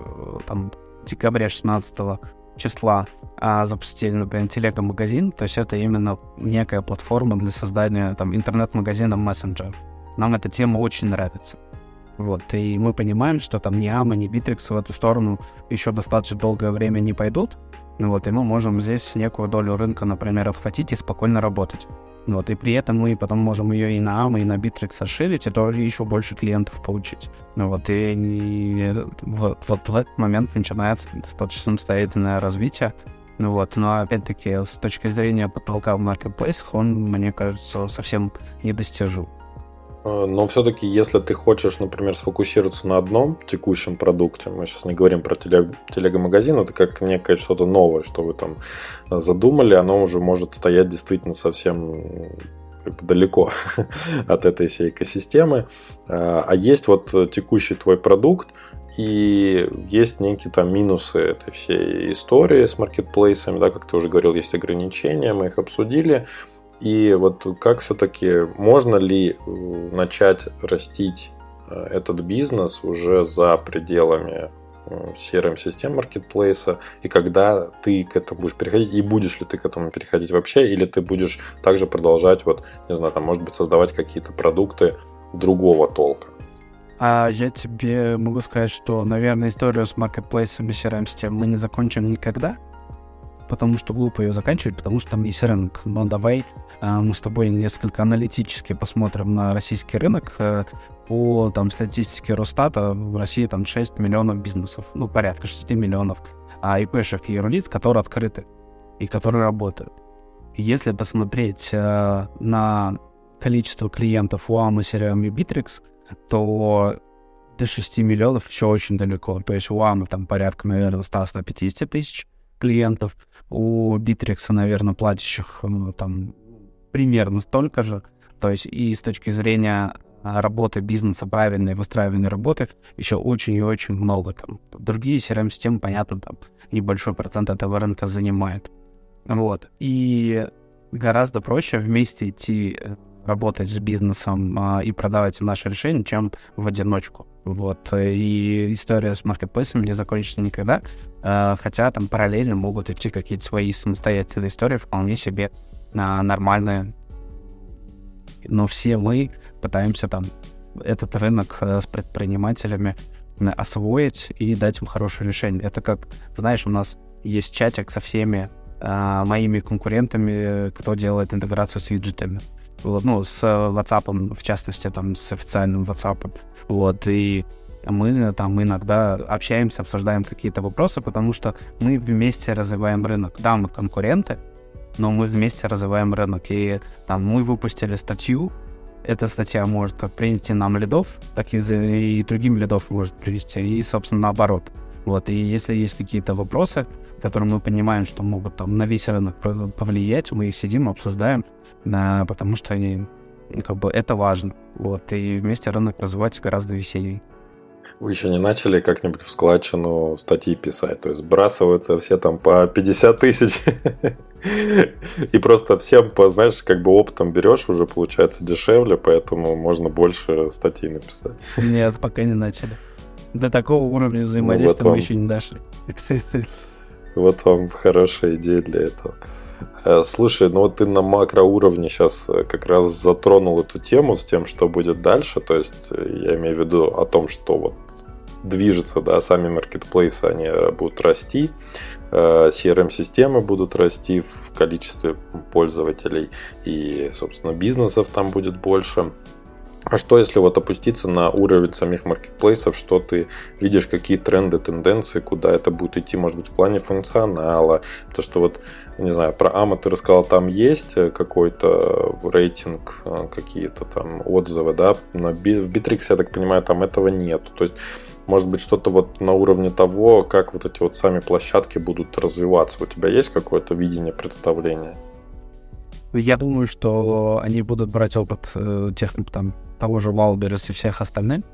там декабря 16 числа а, запустили, например, телега-магазин, то есть это именно некая платформа для создания там интернет-магазина мессенджер. Нам эта тема очень нравится. Вот, и мы понимаем, что там ни AMA, ни Bittrex в эту сторону еще достаточно долгое время не пойдут. Ну вот, и мы можем здесь некую долю рынка, например, отхватить и спокойно работать. Вот, и при этом мы потом можем ее и на AMA, и на Bittrex расширить, и тоже еще больше клиентов получить. Ну вот, и, и вот, вот в этот момент начинается достаточно самостоятельное развитие. Ну вот, но опять-таки с точки зрения потолка в маркетплейсах он, мне кажется, совсем недостижим. Э, но все-таки, если ты хочешь, например, сфокусироваться на одном текущем продукте, мы сейчас не говорим про телег, телегомагазин, это как некое что-то новое, что вы там э, задумали, оно уже может стоять действительно совсем как бы далеко от этой всей экосистемы. Э, а есть вот текущий твой продукт, и есть некие там минусы этой всей истории с маркетплейсами, да, как ты уже говорил, есть ограничения, мы их обсудили. И вот как все-таки можно ли э, начать растить э, этот бизнес уже за пределами CRM-систем маркетплейса, и когда ты к этому будешь переходить, и будешь ли ты к этому переходить вообще, или ты будешь также продолжать, вот, не знаю, там, может быть, создавать какие-то продукты другого толка. А я тебе могу сказать, что, наверное, историю с маркетплейсами CRM-систем мы не закончим никогда, потому что глупо ее заканчивать, потому что там есть рынок. Но давай э, мы с тобой несколько аналитически посмотрим на российский рынок. Э, по там, статистике Росстата в России там 6 миллионов бизнесов, ну, порядка 6 миллионов а ИПшек и юрлиц, которые открыты и которые работают. Если посмотреть э, на количество клиентов у AMA, CRM и Bittrex, то до 6 миллионов еще очень далеко. То есть у AMA там порядка, наверное, 100-150 тысяч, клиентов, у Битрикса, наверное, платящих ну, там примерно столько же. То есть и с точки зрения а, работы бизнеса, правильной, выстраиванной работы, еще очень и очень много. Там. Другие CRM-системы, понятно, там небольшой процент этого рынка занимает. Вот. И гораздо проще вместе идти э, работать с бизнесом а, и продавать наши решения, чем в одиночку. Вот. И история с маркетплейсом не закончится никогда. А, хотя там параллельно могут идти какие-то свои самостоятельные истории, вполне себе нормальные. Но все мы пытаемся там этот рынок а, с предпринимателями освоить и дать им хорошее решение. Это как, знаешь, у нас есть чатик со всеми а, моими конкурентами, кто делает интеграцию с виджетами ну, с WhatsApp, в частности, там, с официальным WhatsApp, вот, и мы там иногда общаемся, обсуждаем какие-то вопросы, потому что мы вместе развиваем рынок. Да, мы конкуренты, но мы вместе развиваем рынок. И там мы выпустили статью, эта статья может как принести нам лидов, так и, и другим лидов может привести, и, собственно, наоборот. Вот, и если есть какие-то вопросы, которые мы понимаем, что могут там на весь рынок повлиять, мы их сидим, обсуждаем, да, потому что они, ну, как бы это важно. Вот, и вместе рынок развивается гораздо веселее. Вы еще не начали как-нибудь в складчину статьи писать? То есть сбрасываются все там по 50 тысяч. И просто всем, знаешь, как бы опытом берешь, уже получается дешевле, поэтому можно больше статей написать. Нет, пока не начали. До такого уровня взаимодействия ну, вот мы еще не дошли. Вот вам хорошая идея для этого. Э, слушай, ну вот ты на макроуровне сейчас э, как раз затронул эту тему с тем, что будет дальше. То есть э, я имею в виду о том, что вот движется, да, сами маркетплейсы, они будут расти, CRM-системы будут расти в количестве пользователей, и, собственно, бизнесов там будет больше. А что если вот опуститься на уровень самих маркетплейсов, что ты видишь, какие тренды, тенденции, куда это будет идти, может быть, в плане функционала, то что вот, не знаю, про AMA ты рассказал, там есть какой-то рейтинг, э, какие-то там отзывы, да, но в Bittrex, я так понимаю, там этого нет. То есть может быть, что-то вот на уровне того, как вот эти вот сами площадки будут развиваться. У тебя есть какое-то видение, представление? Я думаю, что они будут брать опыт э, тех там того же Wildberries и всех остальных,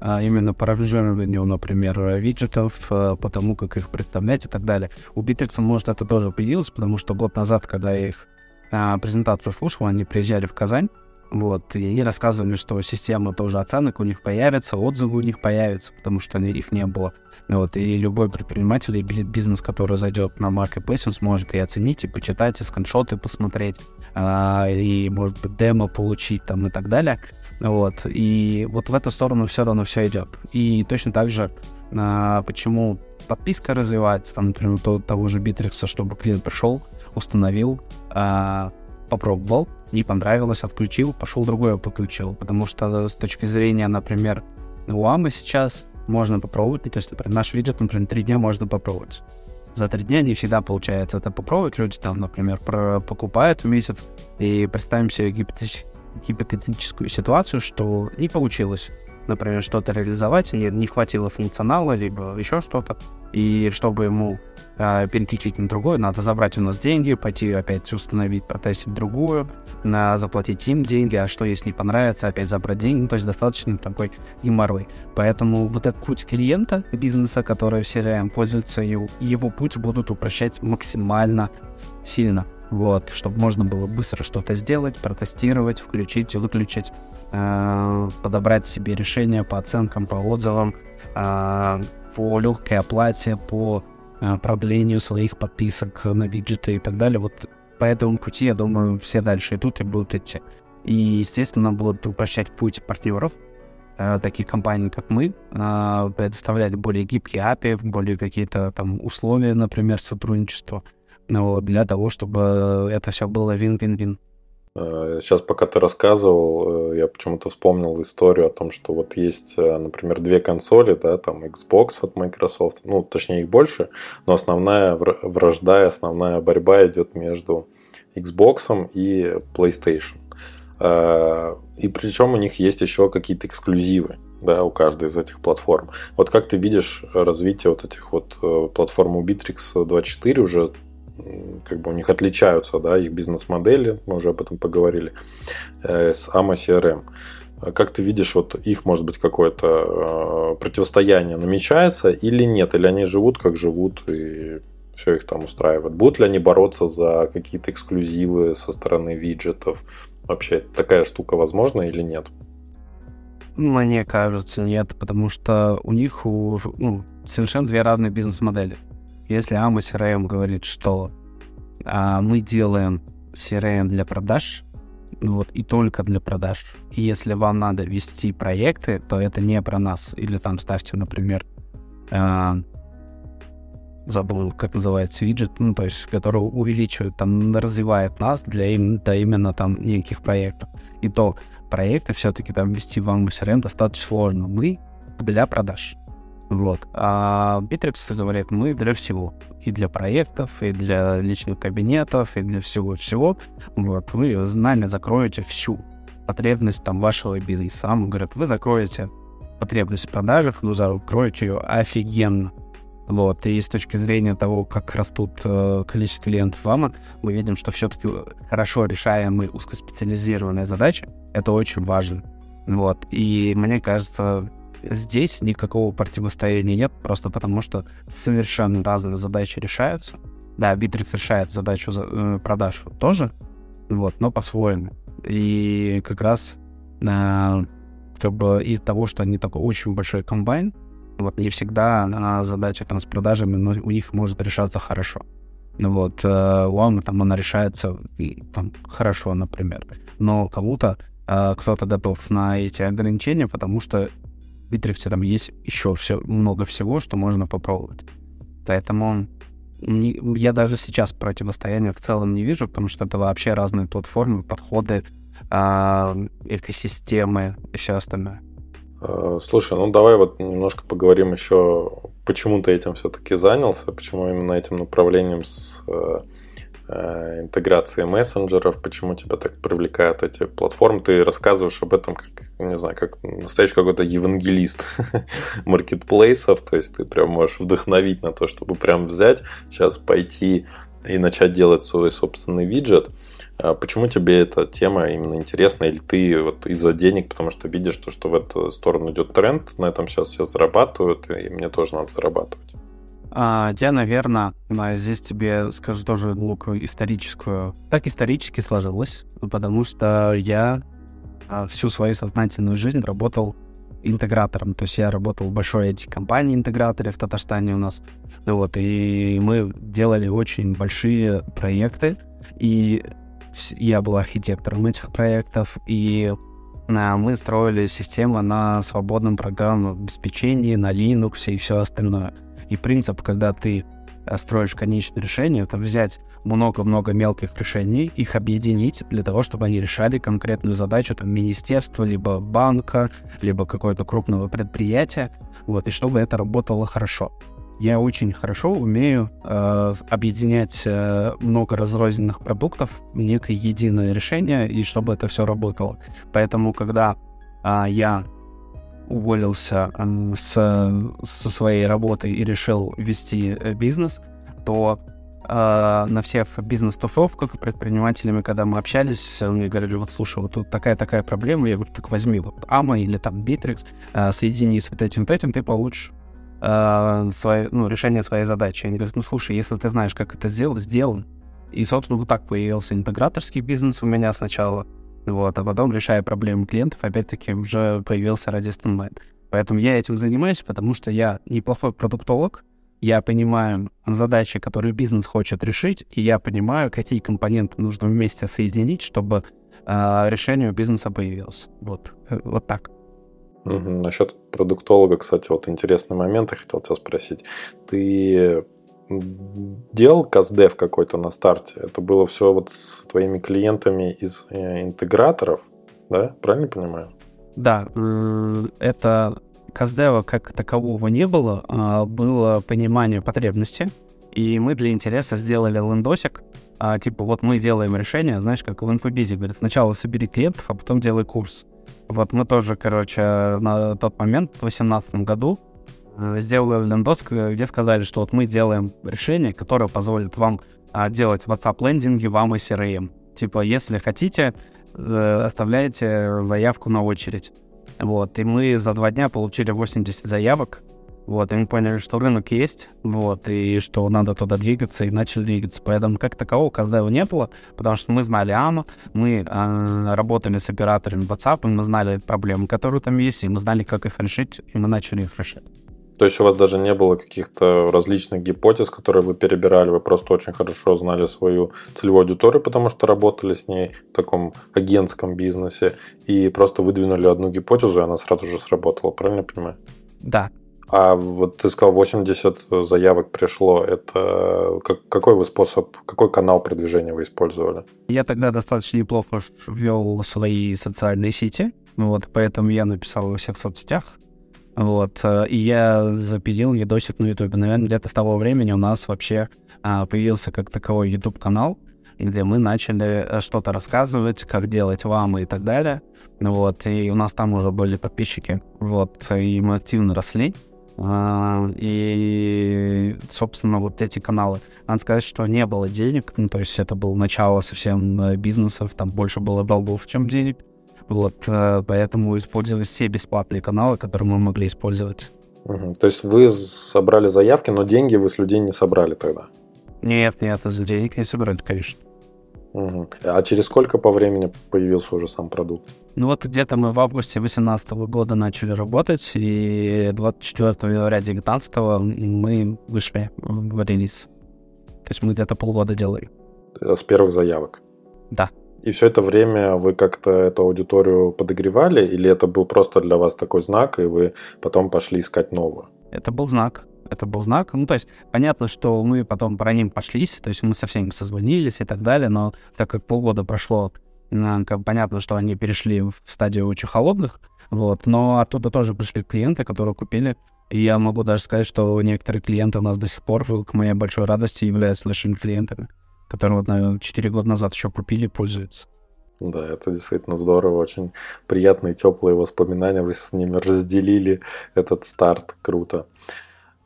а именно по ранжированию, например, виджетов, э, по тому, как их представлять и так далее. У Bittrex, может, это тоже появилось, потому что год назад, когда я их а, презентацию слушал, они приезжали в Казань, Вот, и они рассказывали, что система тоже оценок у них появится, отзывы у них появятся, потому что их не было. Вот, и любой предприниматель и бизнес, который зайдет на Marketplace, он сможет и оценить, и почитать, и скриншоты посмотреть, а, и, может быть, демо получить там и так далее. Вот, и вот в эту сторону все равно все идет. И точно так же, а, почему подписка развивается, там, например, того же Битрикса, чтобы клиент пришел, установил, а, попробовал, не понравилось, отключил, пошел другое подключил. Потому что с точки зрения, например, Уамы сейчас можно попробовать, то есть, например, наш виджет, например, три дня можно попробовать. За три дня не всегда получается это попробовать. Люди там, например, покупают в месяц, и представим себе гипотетическую ситуацию, что не получилось например, что-то реализовать, не, не хватило функционала, либо еще что-то. И чтобы ему э, переключить на другое, надо забрать у нас деньги, пойти опять установить, протестить другую, на, заплатить им деньги, а что если не понравится, опять забрать деньги, ну, то есть достаточно такой геморрой. Поэтому вот этот путь клиента бизнеса, который все CRM пользуется, его, его путь будут упрощать максимально сильно. Вот, чтобы можно было быстро что-то сделать, протестировать, включить, выключить, э, подобрать себе решение по оценкам, по отзывам, э, по легкой оплате, по э, продлению своих подписок на виджеты и так далее. Вот по этому пути, я думаю, все дальше идут и будут идти. И, естественно, будут упрощать путь партнеров, э, таких компаний, как мы, э, предоставлять более гибкие API, более какие-то там условия, например, сотрудничества для того, чтобы это все было вин-вин-вин. Сейчас, пока ты рассказывал, э, я почему-то вспомнил историю о том, что вот есть, э, например, две консоли, да, там Xbox от Microsoft, ну, точнее их больше, но основная вражда и основная борьба идет между Xbox и PlayStation. Э, и причем у них есть еще какие-то эксклюзивы да, у каждой из этих платформ. Вот как ты видишь развитие вот этих вот платформ у Bittrex 24 уже как бы у них отличаются, да, их бизнес-модели, мы уже об этом поговорили, э, с AMA CRM. Как ты видишь, вот их, может быть, какое-то э, противостояние намечается или нет? Или они живут, как живут, и все их там устраивает? Будут ли они бороться за какие-то эксклюзивы со стороны виджетов? Вообще, такая штука возможна или нет? Мне кажется, нет, потому что у них ну, совершенно две разные бизнес-модели. Если AMA CRM говорит, что а, мы делаем CRM для продаж, ну вот, и только для продаж. И если вам надо вести проекты, то это не про нас. Или там ставьте, например, э, забыл, как называется, виджет, ну, то есть, который увеличивает, там, развивает нас для, для именно там неких проектов. И то проекты все-таки там вести вам CRM достаточно сложно. Мы для продаж. Вот. А Bittrex говорит, мы для всего. И для проектов, и для личных кабинетов, и для всего-всего. Вот. Вы нами закроете всю потребность там вашего бизнеса. А говорят, вы закроете потребность в продажах, но закроете ее офигенно. Вот, и с точки зрения того, как растут э, количество клиентов ВАМа, мы видим, что все-таки хорошо решаемые узкоспециализированные задачи — это очень важно. Вот, и мне кажется, Здесь никакого противостояния нет, просто потому что совершенно разные задачи решаются. Да, Bittrex решает задачу э, продаж тоже, вот, но по-своему. И как раз э, как бы из-за того, что они такой очень большой комбайн, вот, не всегда на задача там с продажами, но у них может решаться хорошо. Ну вот, э, у Ама там она решается там, хорошо, например. Но кому-то э, кто-то готов на эти ограничения, потому что Битриксе там есть еще все, много всего, что можно попробовать. Поэтому не, я даже сейчас противостояния в целом не вижу, потому что это вообще разные платформы, подходы, а, экосистемы и все остальное. А, слушай, ну давай вот немножко поговорим еще, почему ты этим все-таки занялся, почему именно этим направлением с э, Э, интеграции мессенджеров, почему тебя так привлекают эти платформы. Ты рассказываешь об этом, как, не знаю, как настоящий какой-то евангелист маркетплейсов, то есть ты прям можешь вдохновить на то, чтобы прям взять, сейчас пойти и начать делать свой собственный виджет. А почему тебе эта тема именно интересна? Или ты вот из-за денег, потому что видишь то, что в эту сторону идет тренд, на этом сейчас все зарабатывают, и мне тоже надо зарабатывать? А, я, наверное, здесь тебе скажу тоже глубокую историческую. Так исторически сложилось, потому что я а, всю свою сознательную жизнь работал интегратором. То есть я работал в большой IT-компании интеграторе в Татарстане у нас. Вот, и мы делали очень большие проекты. И я был архитектором этих проектов. И а, мы строили систему на свободном программном обеспечении, на Linux и все остальное. И принцип, когда ты э, строишь конечное решение, это взять много-много мелких решений, их объединить для того, чтобы они решали конкретную задачу там, министерства, либо банка, либо какого-то крупного предприятия, вот, и чтобы это работало хорошо. Я очень хорошо умею э, объединять э, много разрозненных продуктов в некое единое решение, и чтобы это все работало. Поэтому, когда э, я уволился с, со своей работы и решил вести э, бизнес, то э, на всех бизнес-тусовках предпринимателями, когда мы общались, мне говорили, вот слушай, вот тут такая-такая проблема, я говорю, так возьми вот AMA или там Bittrex, э, соедини с вот этим, вот этим, ты получишь свое, ну, решение своей задачи. Они говорят, ну слушай, если ты знаешь, как это сделать, сделай. И, собственно, вот так появился интеграторский бизнес у меня сначала. Вот, а потом, решая проблемы клиентов, опять-таки уже появился Radist Online. Поэтому я этим занимаюсь, потому что я неплохой продуктолог, я понимаю задачи, которые бизнес хочет решить, и я понимаю, какие компоненты нужно вместе соединить, чтобы э, решение у бизнеса появилось. Вот, э, вот так. Угу. Насчет продуктолога, кстати, вот интересный момент, я хотел тебя спросить. Ты делал каздев какой-то на старте? Это было все вот с твоими клиентами из э, интеграторов, да? Правильно понимаю? Да, это каздева как такового не было, а было понимание потребности, и мы для интереса сделали лендосик, а, типа вот мы делаем решение, знаешь, как в инфобизе, говорят, сначала собери клиентов, а потом делай курс. Вот мы тоже, короче, на тот момент, в 2018 году, э, сделали лендос, где сказали, что вот мы делаем решение, которое позволит вам а, делать WhatsApp-лендинги вам и CRM. Типа, если хотите, э, оставляете заявку на очередь. Вот, и мы за два дня получили 80 заявок. Вот, и мы поняли, что рынок есть, вот, и что надо туда двигаться, и начали двигаться. Поэтому как такового Каздева не было, потому что мы знали AMA, мы э, работали с операторами WhatsApp, и мы знали проблемы, которые там есть, и мы знали, как их решить, и мы начали их решать. То есть у вас даже не было каких-то различных гипотез, которые вы перебирали, вы просто очень хорошо знали свою целевую аудиторию, потому что работали с ней в таком агентском бизнесе, и просто выдвинули одну гипотезу, и она сразу же сработала, правильно понимаю? Да. А вот ты сказал, 80 заявок пришло. Это как, какой вы способ, какой канал продвижения вы использовали? Я тогда достаточно неплохо вел свои социальные сети, вот, поэтому я написал во всех соцсетях, вот, э, и я запилил видосик на YouTube. Наверное, где-то с того времени у нас вообще а, появился как таковой YouTube-канал, где мы начали э, что-то рассказывать, как делать вам и так далее. Вот, и у нас там уже были подписчики. Вот, и мы активно росли. А, и, собственно, вот эти каналы. Надо сказать, что не было денег, ну, то есть это было начало совсем э, бизнесов, там больше было долгов, чем денег. Вот, э, поэтому использовали все бесплатные каналы, которые мы могли использовать. Угу. То есть вы собрали заявки, но деньги вы с людей не собрали тогда? Нет, нет, за денег не собрали, конечно. Угу. А через сколько по времени появился уже сам продукт? Ну вот где-то мы в августе 2018 года начали работать, и 24 января 2019 мы вышли в релиз. То есть мы где-то полгода делали. С первых заявок? Да. И все это время вы как-то эту аудиторию подогревали, или это был просто для вас такой знак, и вы потом пошли искать новую? Это был знак. Это был знак. Ну, то есть, понятно, что мы потом про ним пошлись, то есть мы со всеми созвонились и так далее, но так как полгода прошло, как понятно, что они перешли в стадию очень холодных, вот, но оттуда тоже пришли клиенты, которые купили. И я могу даже сказать, что некоторые клиенты у нас до сих пор, к моей большой радости, являются нашими клиентами который вот, наверное, 4 года назад еще купили и пользуются. Да, это действительно здорово, очень приятные, теплые воспоминания, вы с ними разделили этот старт, круто.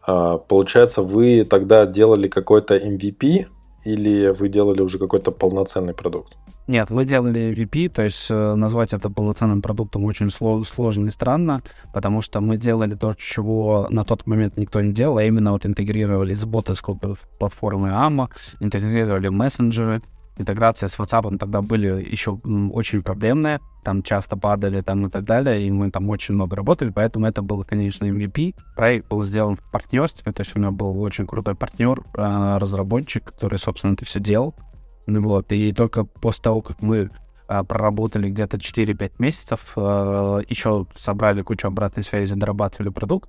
А, получается, вы тогда делали какой-то MVP или вы делали уже какой-то полноценный продукт? Нет, мы делали VP, то есть э, назвать это полноценным продуктом очень сло- сложно и странно, потому что мы делали то, чего на тот момент никто не делал, а именно вот интегрировали с ботовской платформы AMA, интегрировали мессенджеры, интеграция с WhatsApp тогда были еще очень проблемные, там часто падали там и так далее, и мы там очень много работали, поэтому это был, конечно, MVP. Проект был сделан в партнерстве, то есть у меня был очень крутой партнер, а, разработчик, который, собственно, это все делал. Ну вот, и только после того, как мы а, проработали где-то 4-5 месяцев, а, еще собрали кучу обратной связи, дорабатывали продукт,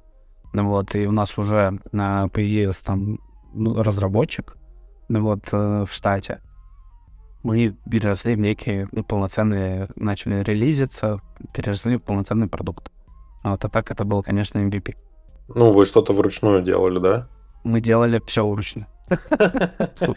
ну вот, и у нас уже появился там ну, разработчик, ну вот, э, в штате, мы переросли в некие полноценные, начали релизиться, переросли в полноценный продукт. Вот, а так это был, конечно, MVP. Ну, вы что-то вручную делали, да? Мы делали все вручную.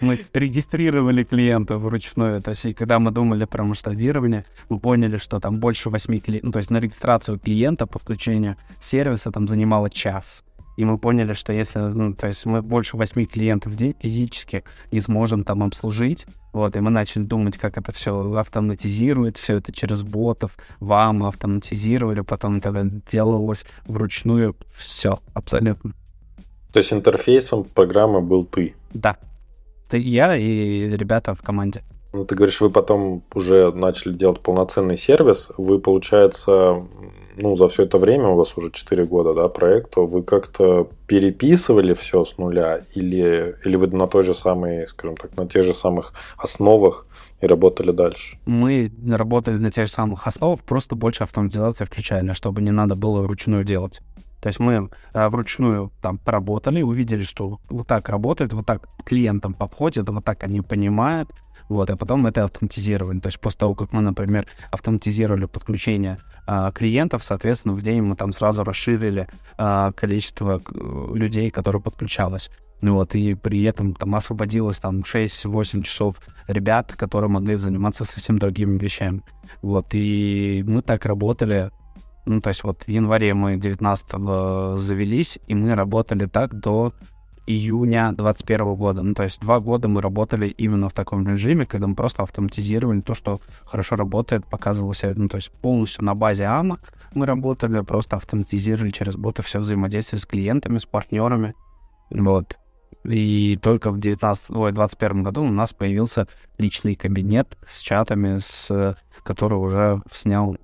Мы регистрировали клиентов вручную. То есть, и когда мы думали про масштабирование, мы поняли, что там больше 8 клиентов, ну, то есть на регистрацию клиента, подключение сервиса там занимало час. И мы поняли, что если, ну, то есть мы больше 8 клиентов в день физически не сможем там обслужить, вот, и мы начали думать, как это все автоматизировать, все это через ботов, вам автоматизировали, потом это делалось вручную, все, абсолютно. То есть интерфейсом программы был ты? Да. Ты, я и ребята в команде. Ну, ты говоришь, вы потом уже начали делать полноценный сервис. Вы, получается, ну, за все это время, у вас уже 4 года, да, проекта, вы как-то переписывали все с нуля или, или вы на той же самой, скажем так, на тех же самых основах и работали дальше? Мы работали на тех же самых основах, просто больше автоматизации включали, чтобы не надо было вручную делать. То есть мы а, вручную там поработали, увидели, что вот так работает, вот так клиентам подходит, вот так они понимают, вот, а потом это автоматизировали. То есть после того, как мы, например, автоматизировали подключение а, клиентов, соответственно, в день мы там сразу расширили а, количество э, людей, которые подключалось. Ну вот, и при этом там освободилось там 6-8 часов ребят, которые могли заниматься совсем другими вещами. Вот, и мы так работали ну, то есть вот в январе мы 19 завелись, и мы работали так до июня 2021 года. Ну, то есть два года мы работали именно в таком режиме, когда мы просто автоматизировали то, что хорошо работает, показывалось, ну, то есть полностью на базе АМА мы работали, просто автоматизировали через боты все взаимодействие с клиентами, с партнерами. Вот. И только в 19, ой, 21 году у нас появился личный кабинет с чатами, с, который уже снял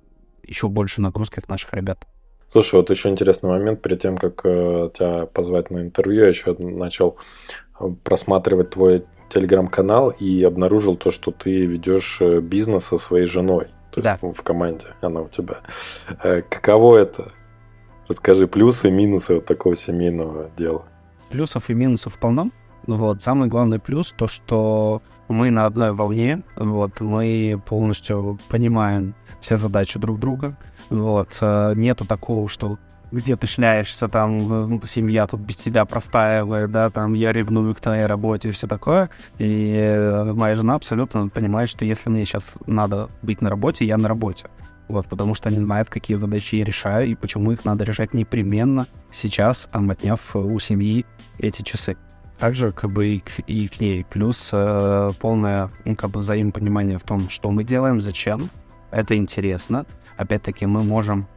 еще больше нагрузки от наших ребят. Слушай, вот еще интересный момент, перед тем, как э, тебя позвать на интервью, я еще начал э, просматривать твой телеграм-канал и обнаружил то, что ты ведешь э, бизнес со своей женой. То да. есть в команде она у тебя. Каково это? Расскажи плюсы и минусы вот такого семейного дела. Плюсов и минусов полно. Вот, самый главный плюс то, что мы на одной волне, вот, мы полностью понимаем все задачи друг друга, вот, э, нету такого, что где ты шляешься, там, ну, семья тут без тебя простаивает, да, там, я ревную к твоей работе и все такое. И э, моя жена абсолютно понимает, что если мне сейчас надо быть на работе, я на работе. Вот, потому что они знают, какие задачи я решаю и почему их надо решать непременно сейчас, отняв у семьи эти часы также как бы и к, и к ней. Плюс э, полное ну, как бы взаимопонимание в том, что мы делаем, зачем. Это интересно. Опять-таки мы можем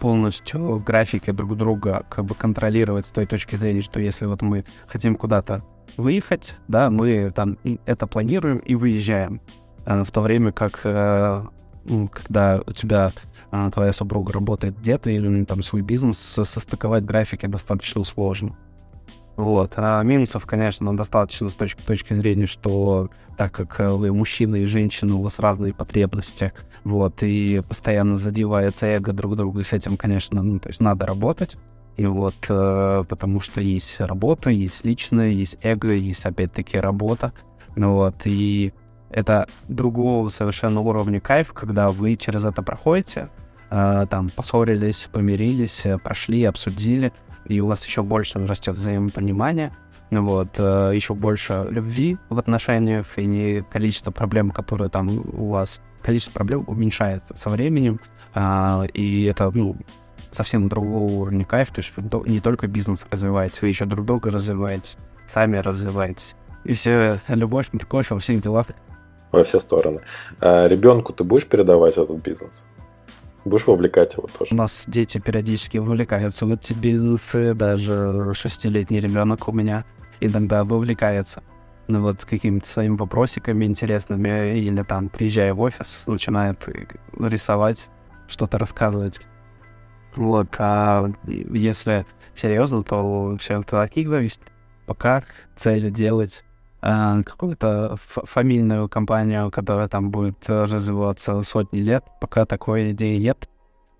полностью графики друг друга как бы контролировать с той точки зрения, что если вот мы хотим куда-то выехать, да, мы там это планируем и выезжаем. А в то время как э, когда у тебя э, твоя супруга работает где-то или там свой бизнес, состыковать графики достаточно сложно. Вот. А минусов, конечно, достаточно с точки, точки зрения, что так как э, вы мужчина и женщина, у вас разные потребности, вот, и постоянно задевается эго друг друга, и с этим, конечно, ну, то есть надо работать. И вот, э, потому что есть работа, есть личное, есть эго, есть опять-таки работа. Ну вот, и это другого совершенно уровня кайф, когда вы через это проходите, э, там, поссорились, помирились, э, прошли, обсудили, и у вас еще больше растет взаимопонимание, вот, э, еще больше любви в отношениях, и количество проблем, которые там у вас, количество проблем уменьшается со временем, а, и это, ну, совсем другого уровня кайф, то есть не только бизнес развиваете, вы еще друг друга развиваете, сами развиваетесь. И все, любовь, морковь во всех делах. Во все стороны. А ребенку ты будешь передавать этот бизнес? Будешь вовлекать его тоже? У нас дети периодически вовлекаются в эти бизнесы, даже шестилетний ребенок у меня иногда вовлекается. ну, вот какими-то своими вопросиками интересными, или там, приезжая в офис, начинает рисовать, что-то рассказывать. Вот, а если серьезно, то все от таких зависит. Пока цель делать э, какую-то фамильную компанию, которая там будет развиваться сотни лет, пока такой идеи нет.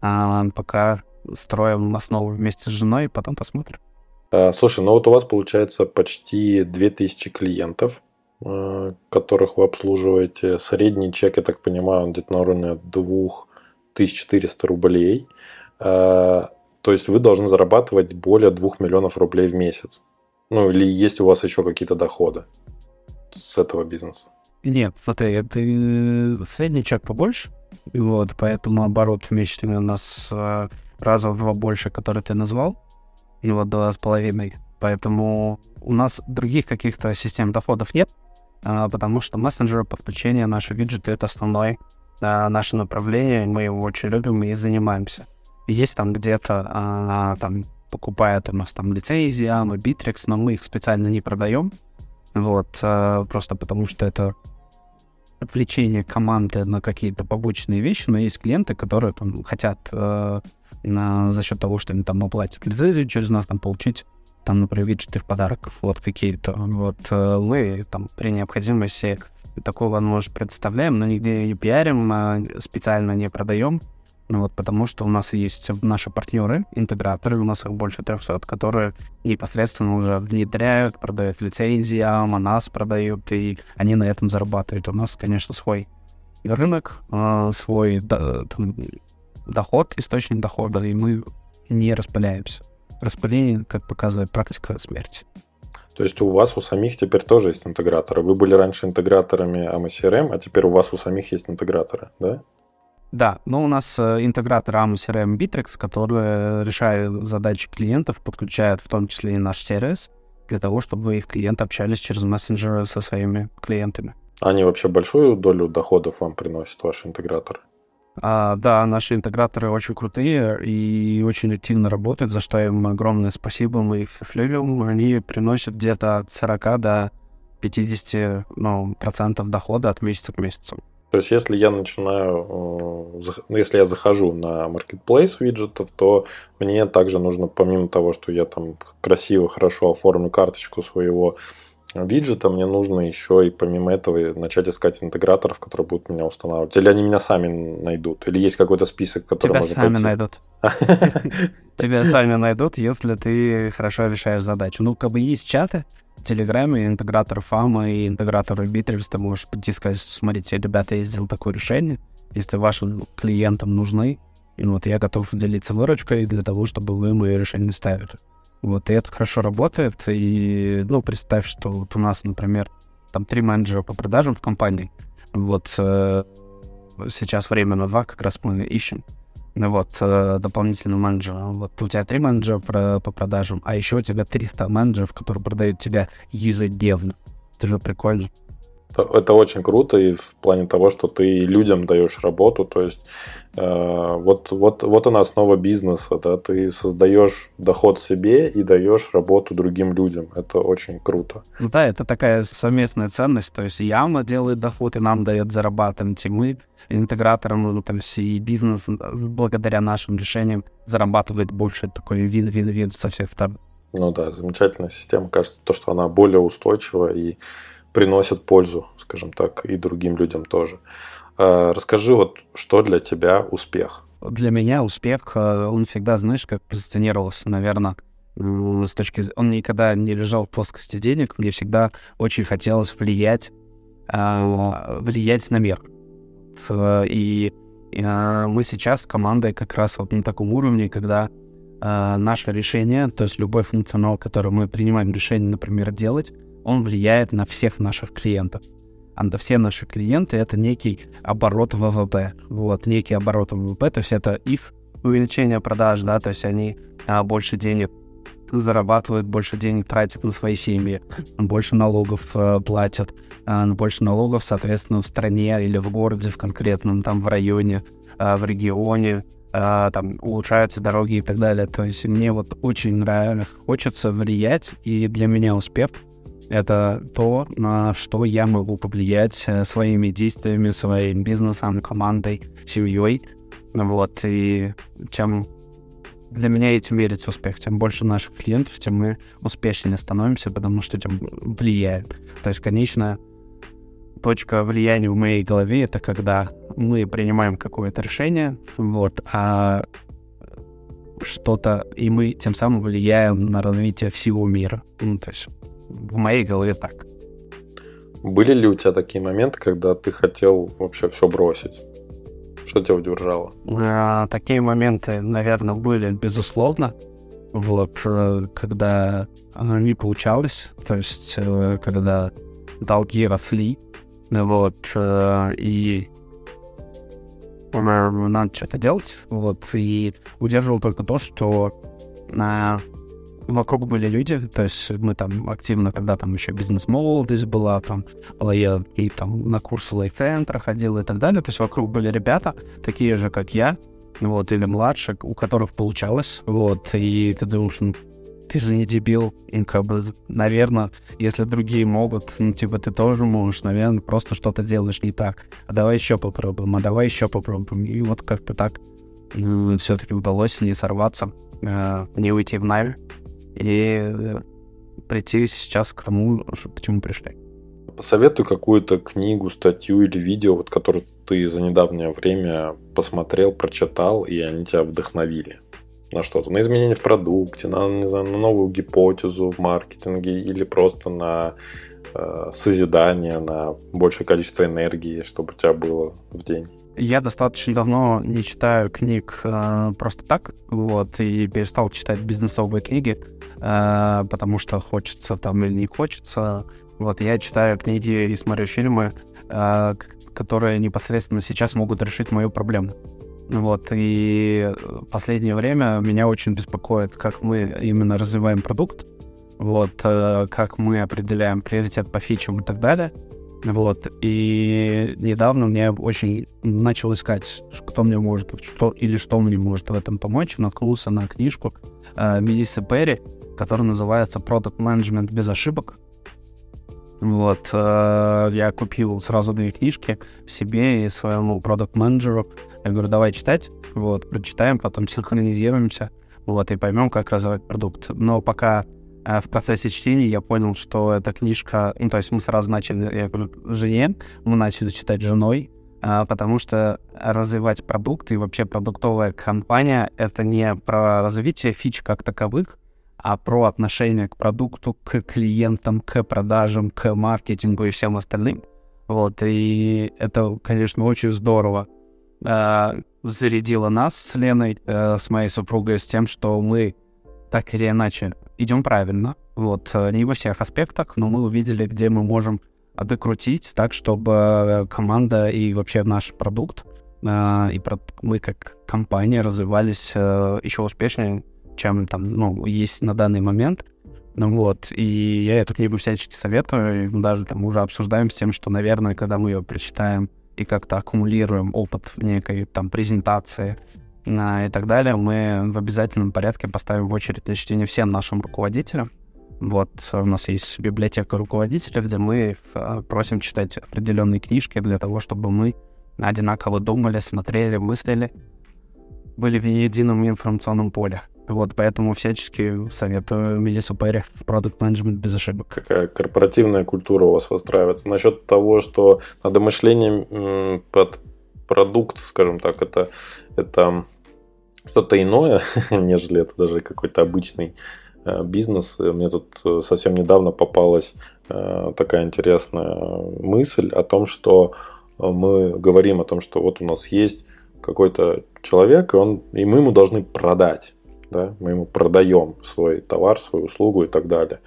А пока строим основу вместе с женой, потом посмотрим. А, слушай, ну вот у вас получается почти 2000 клиентов, э, которых вы обслуживаете. Средний чек, я так понимаю, он где-то на уровне 2400 рублей. То есть вы должны зарабатывать более 2 миллионов рублей в месяц. Ну, или есть у вас еще какие-то доходы с этого бизнеса? Нет, смотри, это э, средний чек побольше, вот, поэтому оборот месячный у нас э, раза в два больше, который ты назвал, и вот два с половиной. Поэтому у нас других каких-то систем доходов нет, а, потому что мессенджеры, подключения, наши виджеты — это основное а, наше направление, мы его очень любим и занимаемся. Есть там где-то, а, там, покупают у нас там лицензии, AMA, Bittrex, но мы их специально не продаем, вот, а, просто потому что это отвлечение команды на какие-то побочные вещи, но есть клиенты, которые там хотят э, на, за счет того, что они там оплатят лицензию, через нас там получить там, например, виджеты в подарок, вот какие-то. Вот э, мы там при необходимости такую возможность представляем, но нигде не пиарим, а специально не продаем, ну вот, потому что у нас есть наши партнеры, интеграторы, у нас их больше 300, которые непосредственно уже внедряют, продают лицензии, а нас продают, и они на этом зарабатывают. У нас, конечно, свой рынок, а, свой доход, источник дохода, и мы не распыляемся. Распыление, как показывает практика, смерти. То есть у вас у самих теперь тоже есть интеграторы. Вы были раньше интеграторами AMA а теперь у вас у самих есть интеграторы, да? Да, но у нас э, интегратор AMA CRM Bittrex, который решает задачи клиентов, подключает в том числе и наш сервис, для того, чтобы их клиенты общались через мессенджеры со своими клиентами. Они вообще большую долю доходов вам приносят, ваши интеграторы? А, да, наши интеграторы очень крутые и очень активно работают, за что им огромное спасибо. Мы их любим. Они приносят где-то от 40 до 50 ну, процентов дохода от месяца к месяцу. То есть, если я начинаю, э, ну, если я захожу на marketplace виджетов, то мне также нужно, помимо того, что я там красиво, хорошо оформлю карточку своего виджета, мне нужно еще и помимо этого начать искать интеграторов, которые будут меня устанавливать. Или они меня сами найдут? Или есть какой-то список, который Тебя можно сами пойти? найдут. Тебя сами найдут, если ты хорошо решаешь задачу. Ну, как бы есть чаты, Телеграме интегратор Фама и интегратор Bittrex, ты можешь прийти и сказать, смотрите, ребята, я сделал такое решение, если вашим клиентам нужны, и вот я готов делиться выручкой для того, чтобы вы мои решения ставили. Вот, и это хорошо работает, и, ну, представь, что вот у нас, например, там три менеджера по продажам в компании, вот э, сейчас временно два как раз мы ищем, ну вот, э, дополнительный менеджер. Вот у тебя три менеджера про, по продажам, а еще у тебя 300 менеджеров, которые продают тебя ежедневно. Это же прикольно. Это очень круто и в плане того, что ты людям даешь работу, то есть э, вот, вот, вот она основа бизнеса, да, ты создаешь доход себе и даешь работу другим людям, это очень круто. Ну да, это такая совместная ценность, то есть Яма делает доход и нам дает зарабатывать, и мы интеграторам, ну, есть и бизнес благодаря нашим решениям зарабатывает больше такой вин-вин-вин со всех сторон. Ну да, замечательная система, кажется, то, что она более устойчива и приносят пользу, скажем так, и другим людям тоже. А, расскажи, вот что для тебя успех? Для меня успех, э, он всегда, знаешь, как позиционировался, наверное, с точки он никогда не лежал в плоскости денег, мне всегда очень хотелось влиять, а, влиять на мир. И мы сейчас с командой как раз вот на таком уровне, когда наше решение, то есть любой функционал, который мы принимаем решение, например, делать, он влияет на всех наших клиентов. А на все наши клиенты это некий оборот ВВП. Вот, некий оборот ВВП, то есть это их увеличение продаж, да, то есть они а, больше денег зарабатывают, больше денег тратят на свои семьи, больше налогов э, платят, э, больше налогов, соответственно, в стране или в городе, в конкретном, там, в районе, э, в регионе, э, там, улучшаются дороги и так далее. То есть мне вот очень нравится, хочется влиять, и для меня успех — Это то, на что я могу повлиять э, своими действиями, своим бизнесом, командой, семьей. Вот, и чем для меня этим верится успех. Тем больше наших клиентов, тем мы успешнее становимся, потому что тем влияем. То есть, конечно, точка влияния в моей голове это когда мы принимаем какое-то решение, вот, а что-то, и мы тем самым влияем на развитие всего мира. Ну, то есть в моей голове так. Были ли у тебя такие моменты, когда ты хотел вообще все бросить? Что тебя удержало? А, такие моменты, наверное, были, безусловно. Вот, э, когда оно не получалось, то есть, э, когда долги росли, вот, э, и надо что-то делать, вот, и удерживал только то, что на вокруг были люди, то есть мы там активно, когда там еще бизнес-молодость была, там, я и там на курсы лайфцентра ходил и так далее, то есть вокруг были ребята, такие же, как я, вот, или младше, у которых получалось, вот, и ты думаешь, ну, ты же не дебил, и как бы, наверное, если другие могут, ну, типа, ты тоже можешь, наверное, просто что-то делаешь не так, а давай еще попробуем, а давай еще попробуем, и вот как-то так ну, все-таки удалось не сорваться, э, не уйти в найм, и э, прийти сейчас к тому, к чему пришли. Посоветуй какую-то книгу, статью или видео, вот, которую ты за недавнее время посмотрел, прочитал, и они тебя вдохновили на что-то, на изменение в продукте, на, не знаю, на новую гипотезу в маркетинге или просто на э, созидание, на большее количество энергии, чтобы у тебя было в день. Я достаточно давно не читаю книг э, просто так, вот, и перестал читать бизнесовые книги, э, потому что хочется там или не хочется. Вот, я читаю книги и смотрю фильмы, э, которые непосредственно сейчас могут решить мою проблему. Вот, и последнее время меня очень беспокоит, как мы именно развиваем продукт, вот, э, как мы определяем приоритет по фичам и так далее. Вот, и недавно мне очень начал искать, кто мне может, что или что мне может в этом помочь. Наткнулся на книжку э, Мелиссы Перри, которая называется «Product Management без ошибок». Вот, э, я купил сразу две книжки себе и своему продукт-менеджеру. Я говорю, давай читать, вот, прочитаем, потом синхронизируемся, вот, и поймем, как развивать продукт. Но пока в процессе чтения я понял, что эта книжка, ну, то есть мы сразу начали, я говорю, жене, мы начали читать женой, э, потому что развивать продукт и вообще продуктовая компания — это не про развитие фич как таковых, а про отношение к продукту, к клиентам, к продажам, к маркетингу и всем остальным. Вот, и это, конечно, очень здорово э, зарядило нас с Леной, э, с моей супругой, с тем, что мы так или иначе идем правильно. Вот, э, не во всех аспектах, но мы увидели, где мы можем докрутить так, чтобы э, команда и вообще наш продукт э, и мы как компания развивались э, еще успешнее, чем там, ну, есть на данный момент. Ну вот, и я эту книгу всячески советую, и даже там уже обсуждаем с тем, что, наверное, когда мы ее прочитаем и как-то аккумулируем опыт в некой там презентации и так далее, мы в обязательном порядке поставим в очередь для чтения всем нашим руководителям. Вот, у нас есть библиотека руководителя, где мы а, просим читать определенные книжки для того, чтобы мы одинаково думали, смотрели, мыслили, были в едином информационном поле. Вот, поэтому всячески советую Мелиссу Перри продукт менеджмент без ошибок. Какая корпоративная культура у вас выстраивается? Насчет того, что надо мышление под продукт, скажем так, это, это что-то иное, нежели это даже какой-то обычный э, бизнес. Мне тут э, совсем недавно попалась э, такая интересная мысль о том, что мы говорим о том, что вот у нас есть какой-то человек, и, он, и мы ему должны продать да, мы ему продаем свой товар, свою услугу и так далее.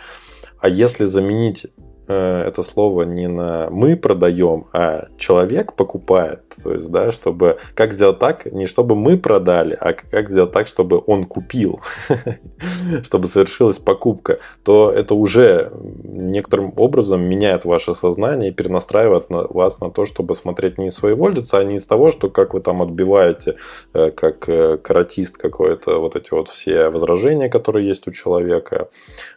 А если заменить это слово не на мы продаем, а человек покупает. То есть, да, чтобы как сделать так, не чтобы мы продали, а как сделать так, чтобы он купил, чтобы совершилась покупка, то это уже некоторым образом меняет ваше сознание и перенастраивает на вас на то, чтобы смотреть не из своего лица, а не из того, что как вы там отбиваете, э, как э, каратист какой-то, вот эти вот все возражения, которые есть у человека,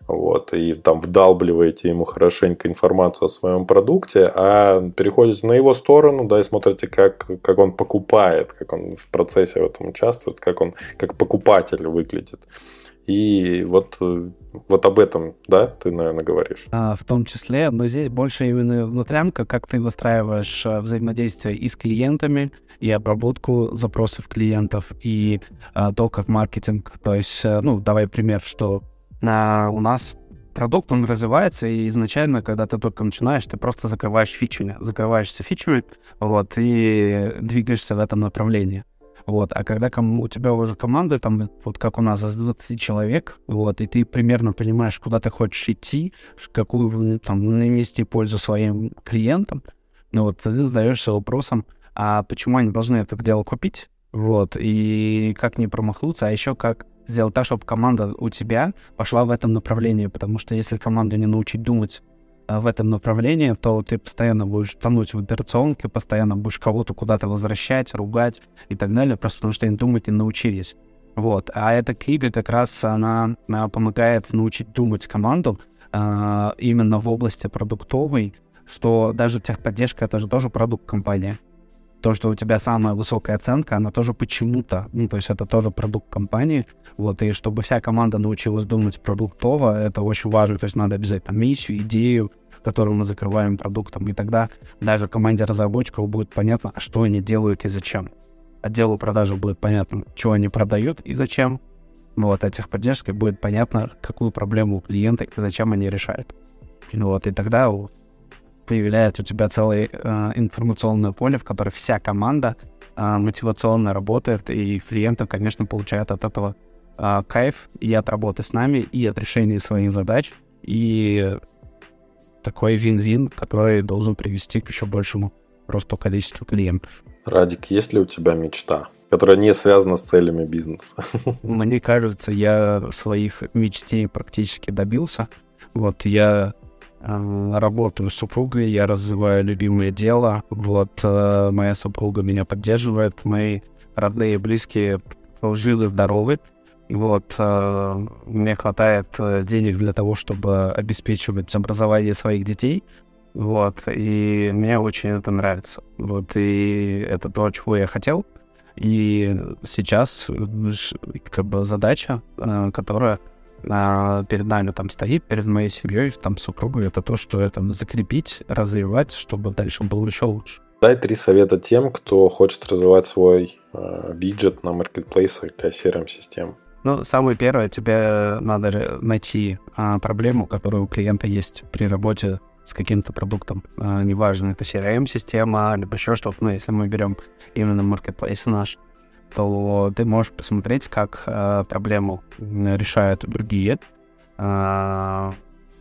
вот, и там вдалбливаете ему хорошенько информацию о своем продукте, а переходите на его сторону, да, и смотрите, как, как он покупает, как он в процессе в этом участвует, как он как покупатель выглядит. И вот, вот об этом, да, ты, наверное, говоришь. А, в том числе, но здесь больше именно внутрянка, как ты выстраиваешь а, взаимодействие и с клиентами, и обработку запросов клиентов, и а, то, как маркетинг. То есть, а, ну, давай пример, что а, у нас продукт, он развивается, и изначально, когда ты только начинаешь, ты просто закрываешь фичами, закрываешься фичами, вот, и двигаешься в этом направлении. Вот. А когда ком- у тебя уже команда, там, вот как у нас, из 20 человек, вот, и ты примерно понимаешь, куда ты хочешь идти, какую там нанести пользу своим клиентам, ну вот, ты задаешься вопросом, а почему они должны это дело купить? Вот, и как не промахнуться, а еще как сделать так, чтобы команда у тебя пошла в этом направлении, потому что если команду не научить думать а, в этом направлении, то ты постоянно будешь тонуть в операционке, постоянно будешь кого-то куда-то возвращать, ругать и так далее, просто потому что они думать не научились. Вот. А эта книга как раз, она, она помогает научить думать команду а, именно в области продуктовой, что даже техподдержка — это же тоже продукт компании. То, что у тебя самая высокая оценка, она тоже почему-то, ну, то есть это тоже продукт компании, вот, и чтобы вся команда научилась думать продуктово, это очень важно, то есть надо обязательно миссию, идею, которую мы закрываем продуктом, и тогда даже команде разработчиков будет понятно, а что они делают и зачем. Отделу продажи будет понятно, что они продают и зачем. Вот, а техподдержке будет понятно, какую проблему у клиента и зачем они решают. Вот, и тогда появляется у тебя целое э, информационное поле, в котором вся команда э, мотивационно работает, и клиенты, конечно, получают от этого э, кайф и от работы с нами, и от решения своих задач, и такой вин-вин, который должен привести к еще большему росту количеству клиентов. Радик, есть ли у тебя мечта, которая не связана с целями бизнеса? Мне кажется, я своих мечтей практически добился. Вот я работаю с супругой, я развиваю любимое дело. Вот э, моя супруга меня поддерживает, мои родные и близкие живы, здоровы. Вот, э, мне хватает э, денег для того, чтобы обеспечивать образование своих детей. Вот, и мне очень это нравится. Вот, и это то, чего я хотел. И сейчас как бы задача, которая э, перед нами там стоит, перед моей семьей, там супругой, это то, что это закрепить, развивать, чтобы дальше было еще лучше. Дай три совета тем, кто хочет развивать свой э, виджет на маркетплейсах для CRM-систем. Ну, самое первое, тебе надо найти а, проблему, которая у клиента есть при работе с каким-то продуктом. А, неважно, это CRM-система, либо еще что-то. Ну, если мы берем именно marketplace наш, то ты можешь посмотреть, как а, проблему решают другие, а,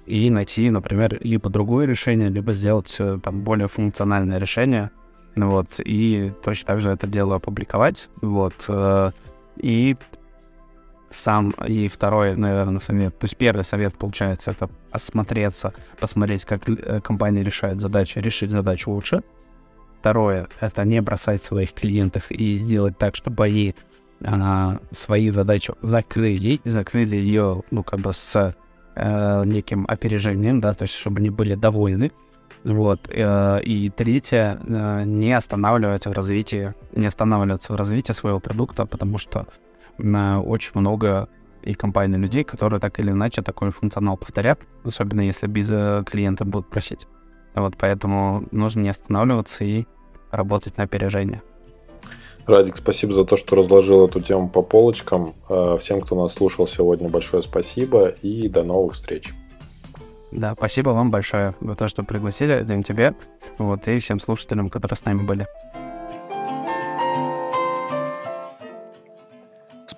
и найти, например, либо другое решение, либо сделать э, там более функциональное решение, вот, и точно так же это дело опубликовать, вот, э, и сам. И второй, наверное, совет. То есть первый совет, получается, это осмотреться, посмотреть, как э, компания решает задачу, решить задачу лучше. Второе, это не бросать своих клиентов и сделать так, чтобы они а, свои задачи закрыли, закрыли ее, ну, как бы с э, неким опережением, да, то есть чтобы они были довольны. Вот. Э, и третье, э, не останавливаться в развитии, не останавливаться в развитии своего продукта, потому что на очень много и компаний людей, которые так или иначе такой функционал повторят, особенно если без клиента будут просить. Вот поэтому нужно не останавливаться и работать на опережение. Радик, спасибо за то, что разложил эту тему по полочкам. Э, всем, кто нас слушал сегодня, большое спасибо и до новых встреч. Да, спасибо вам большое за то, что пригласили, Дим, тебе, вот, и всем слушателям, которые с нами были.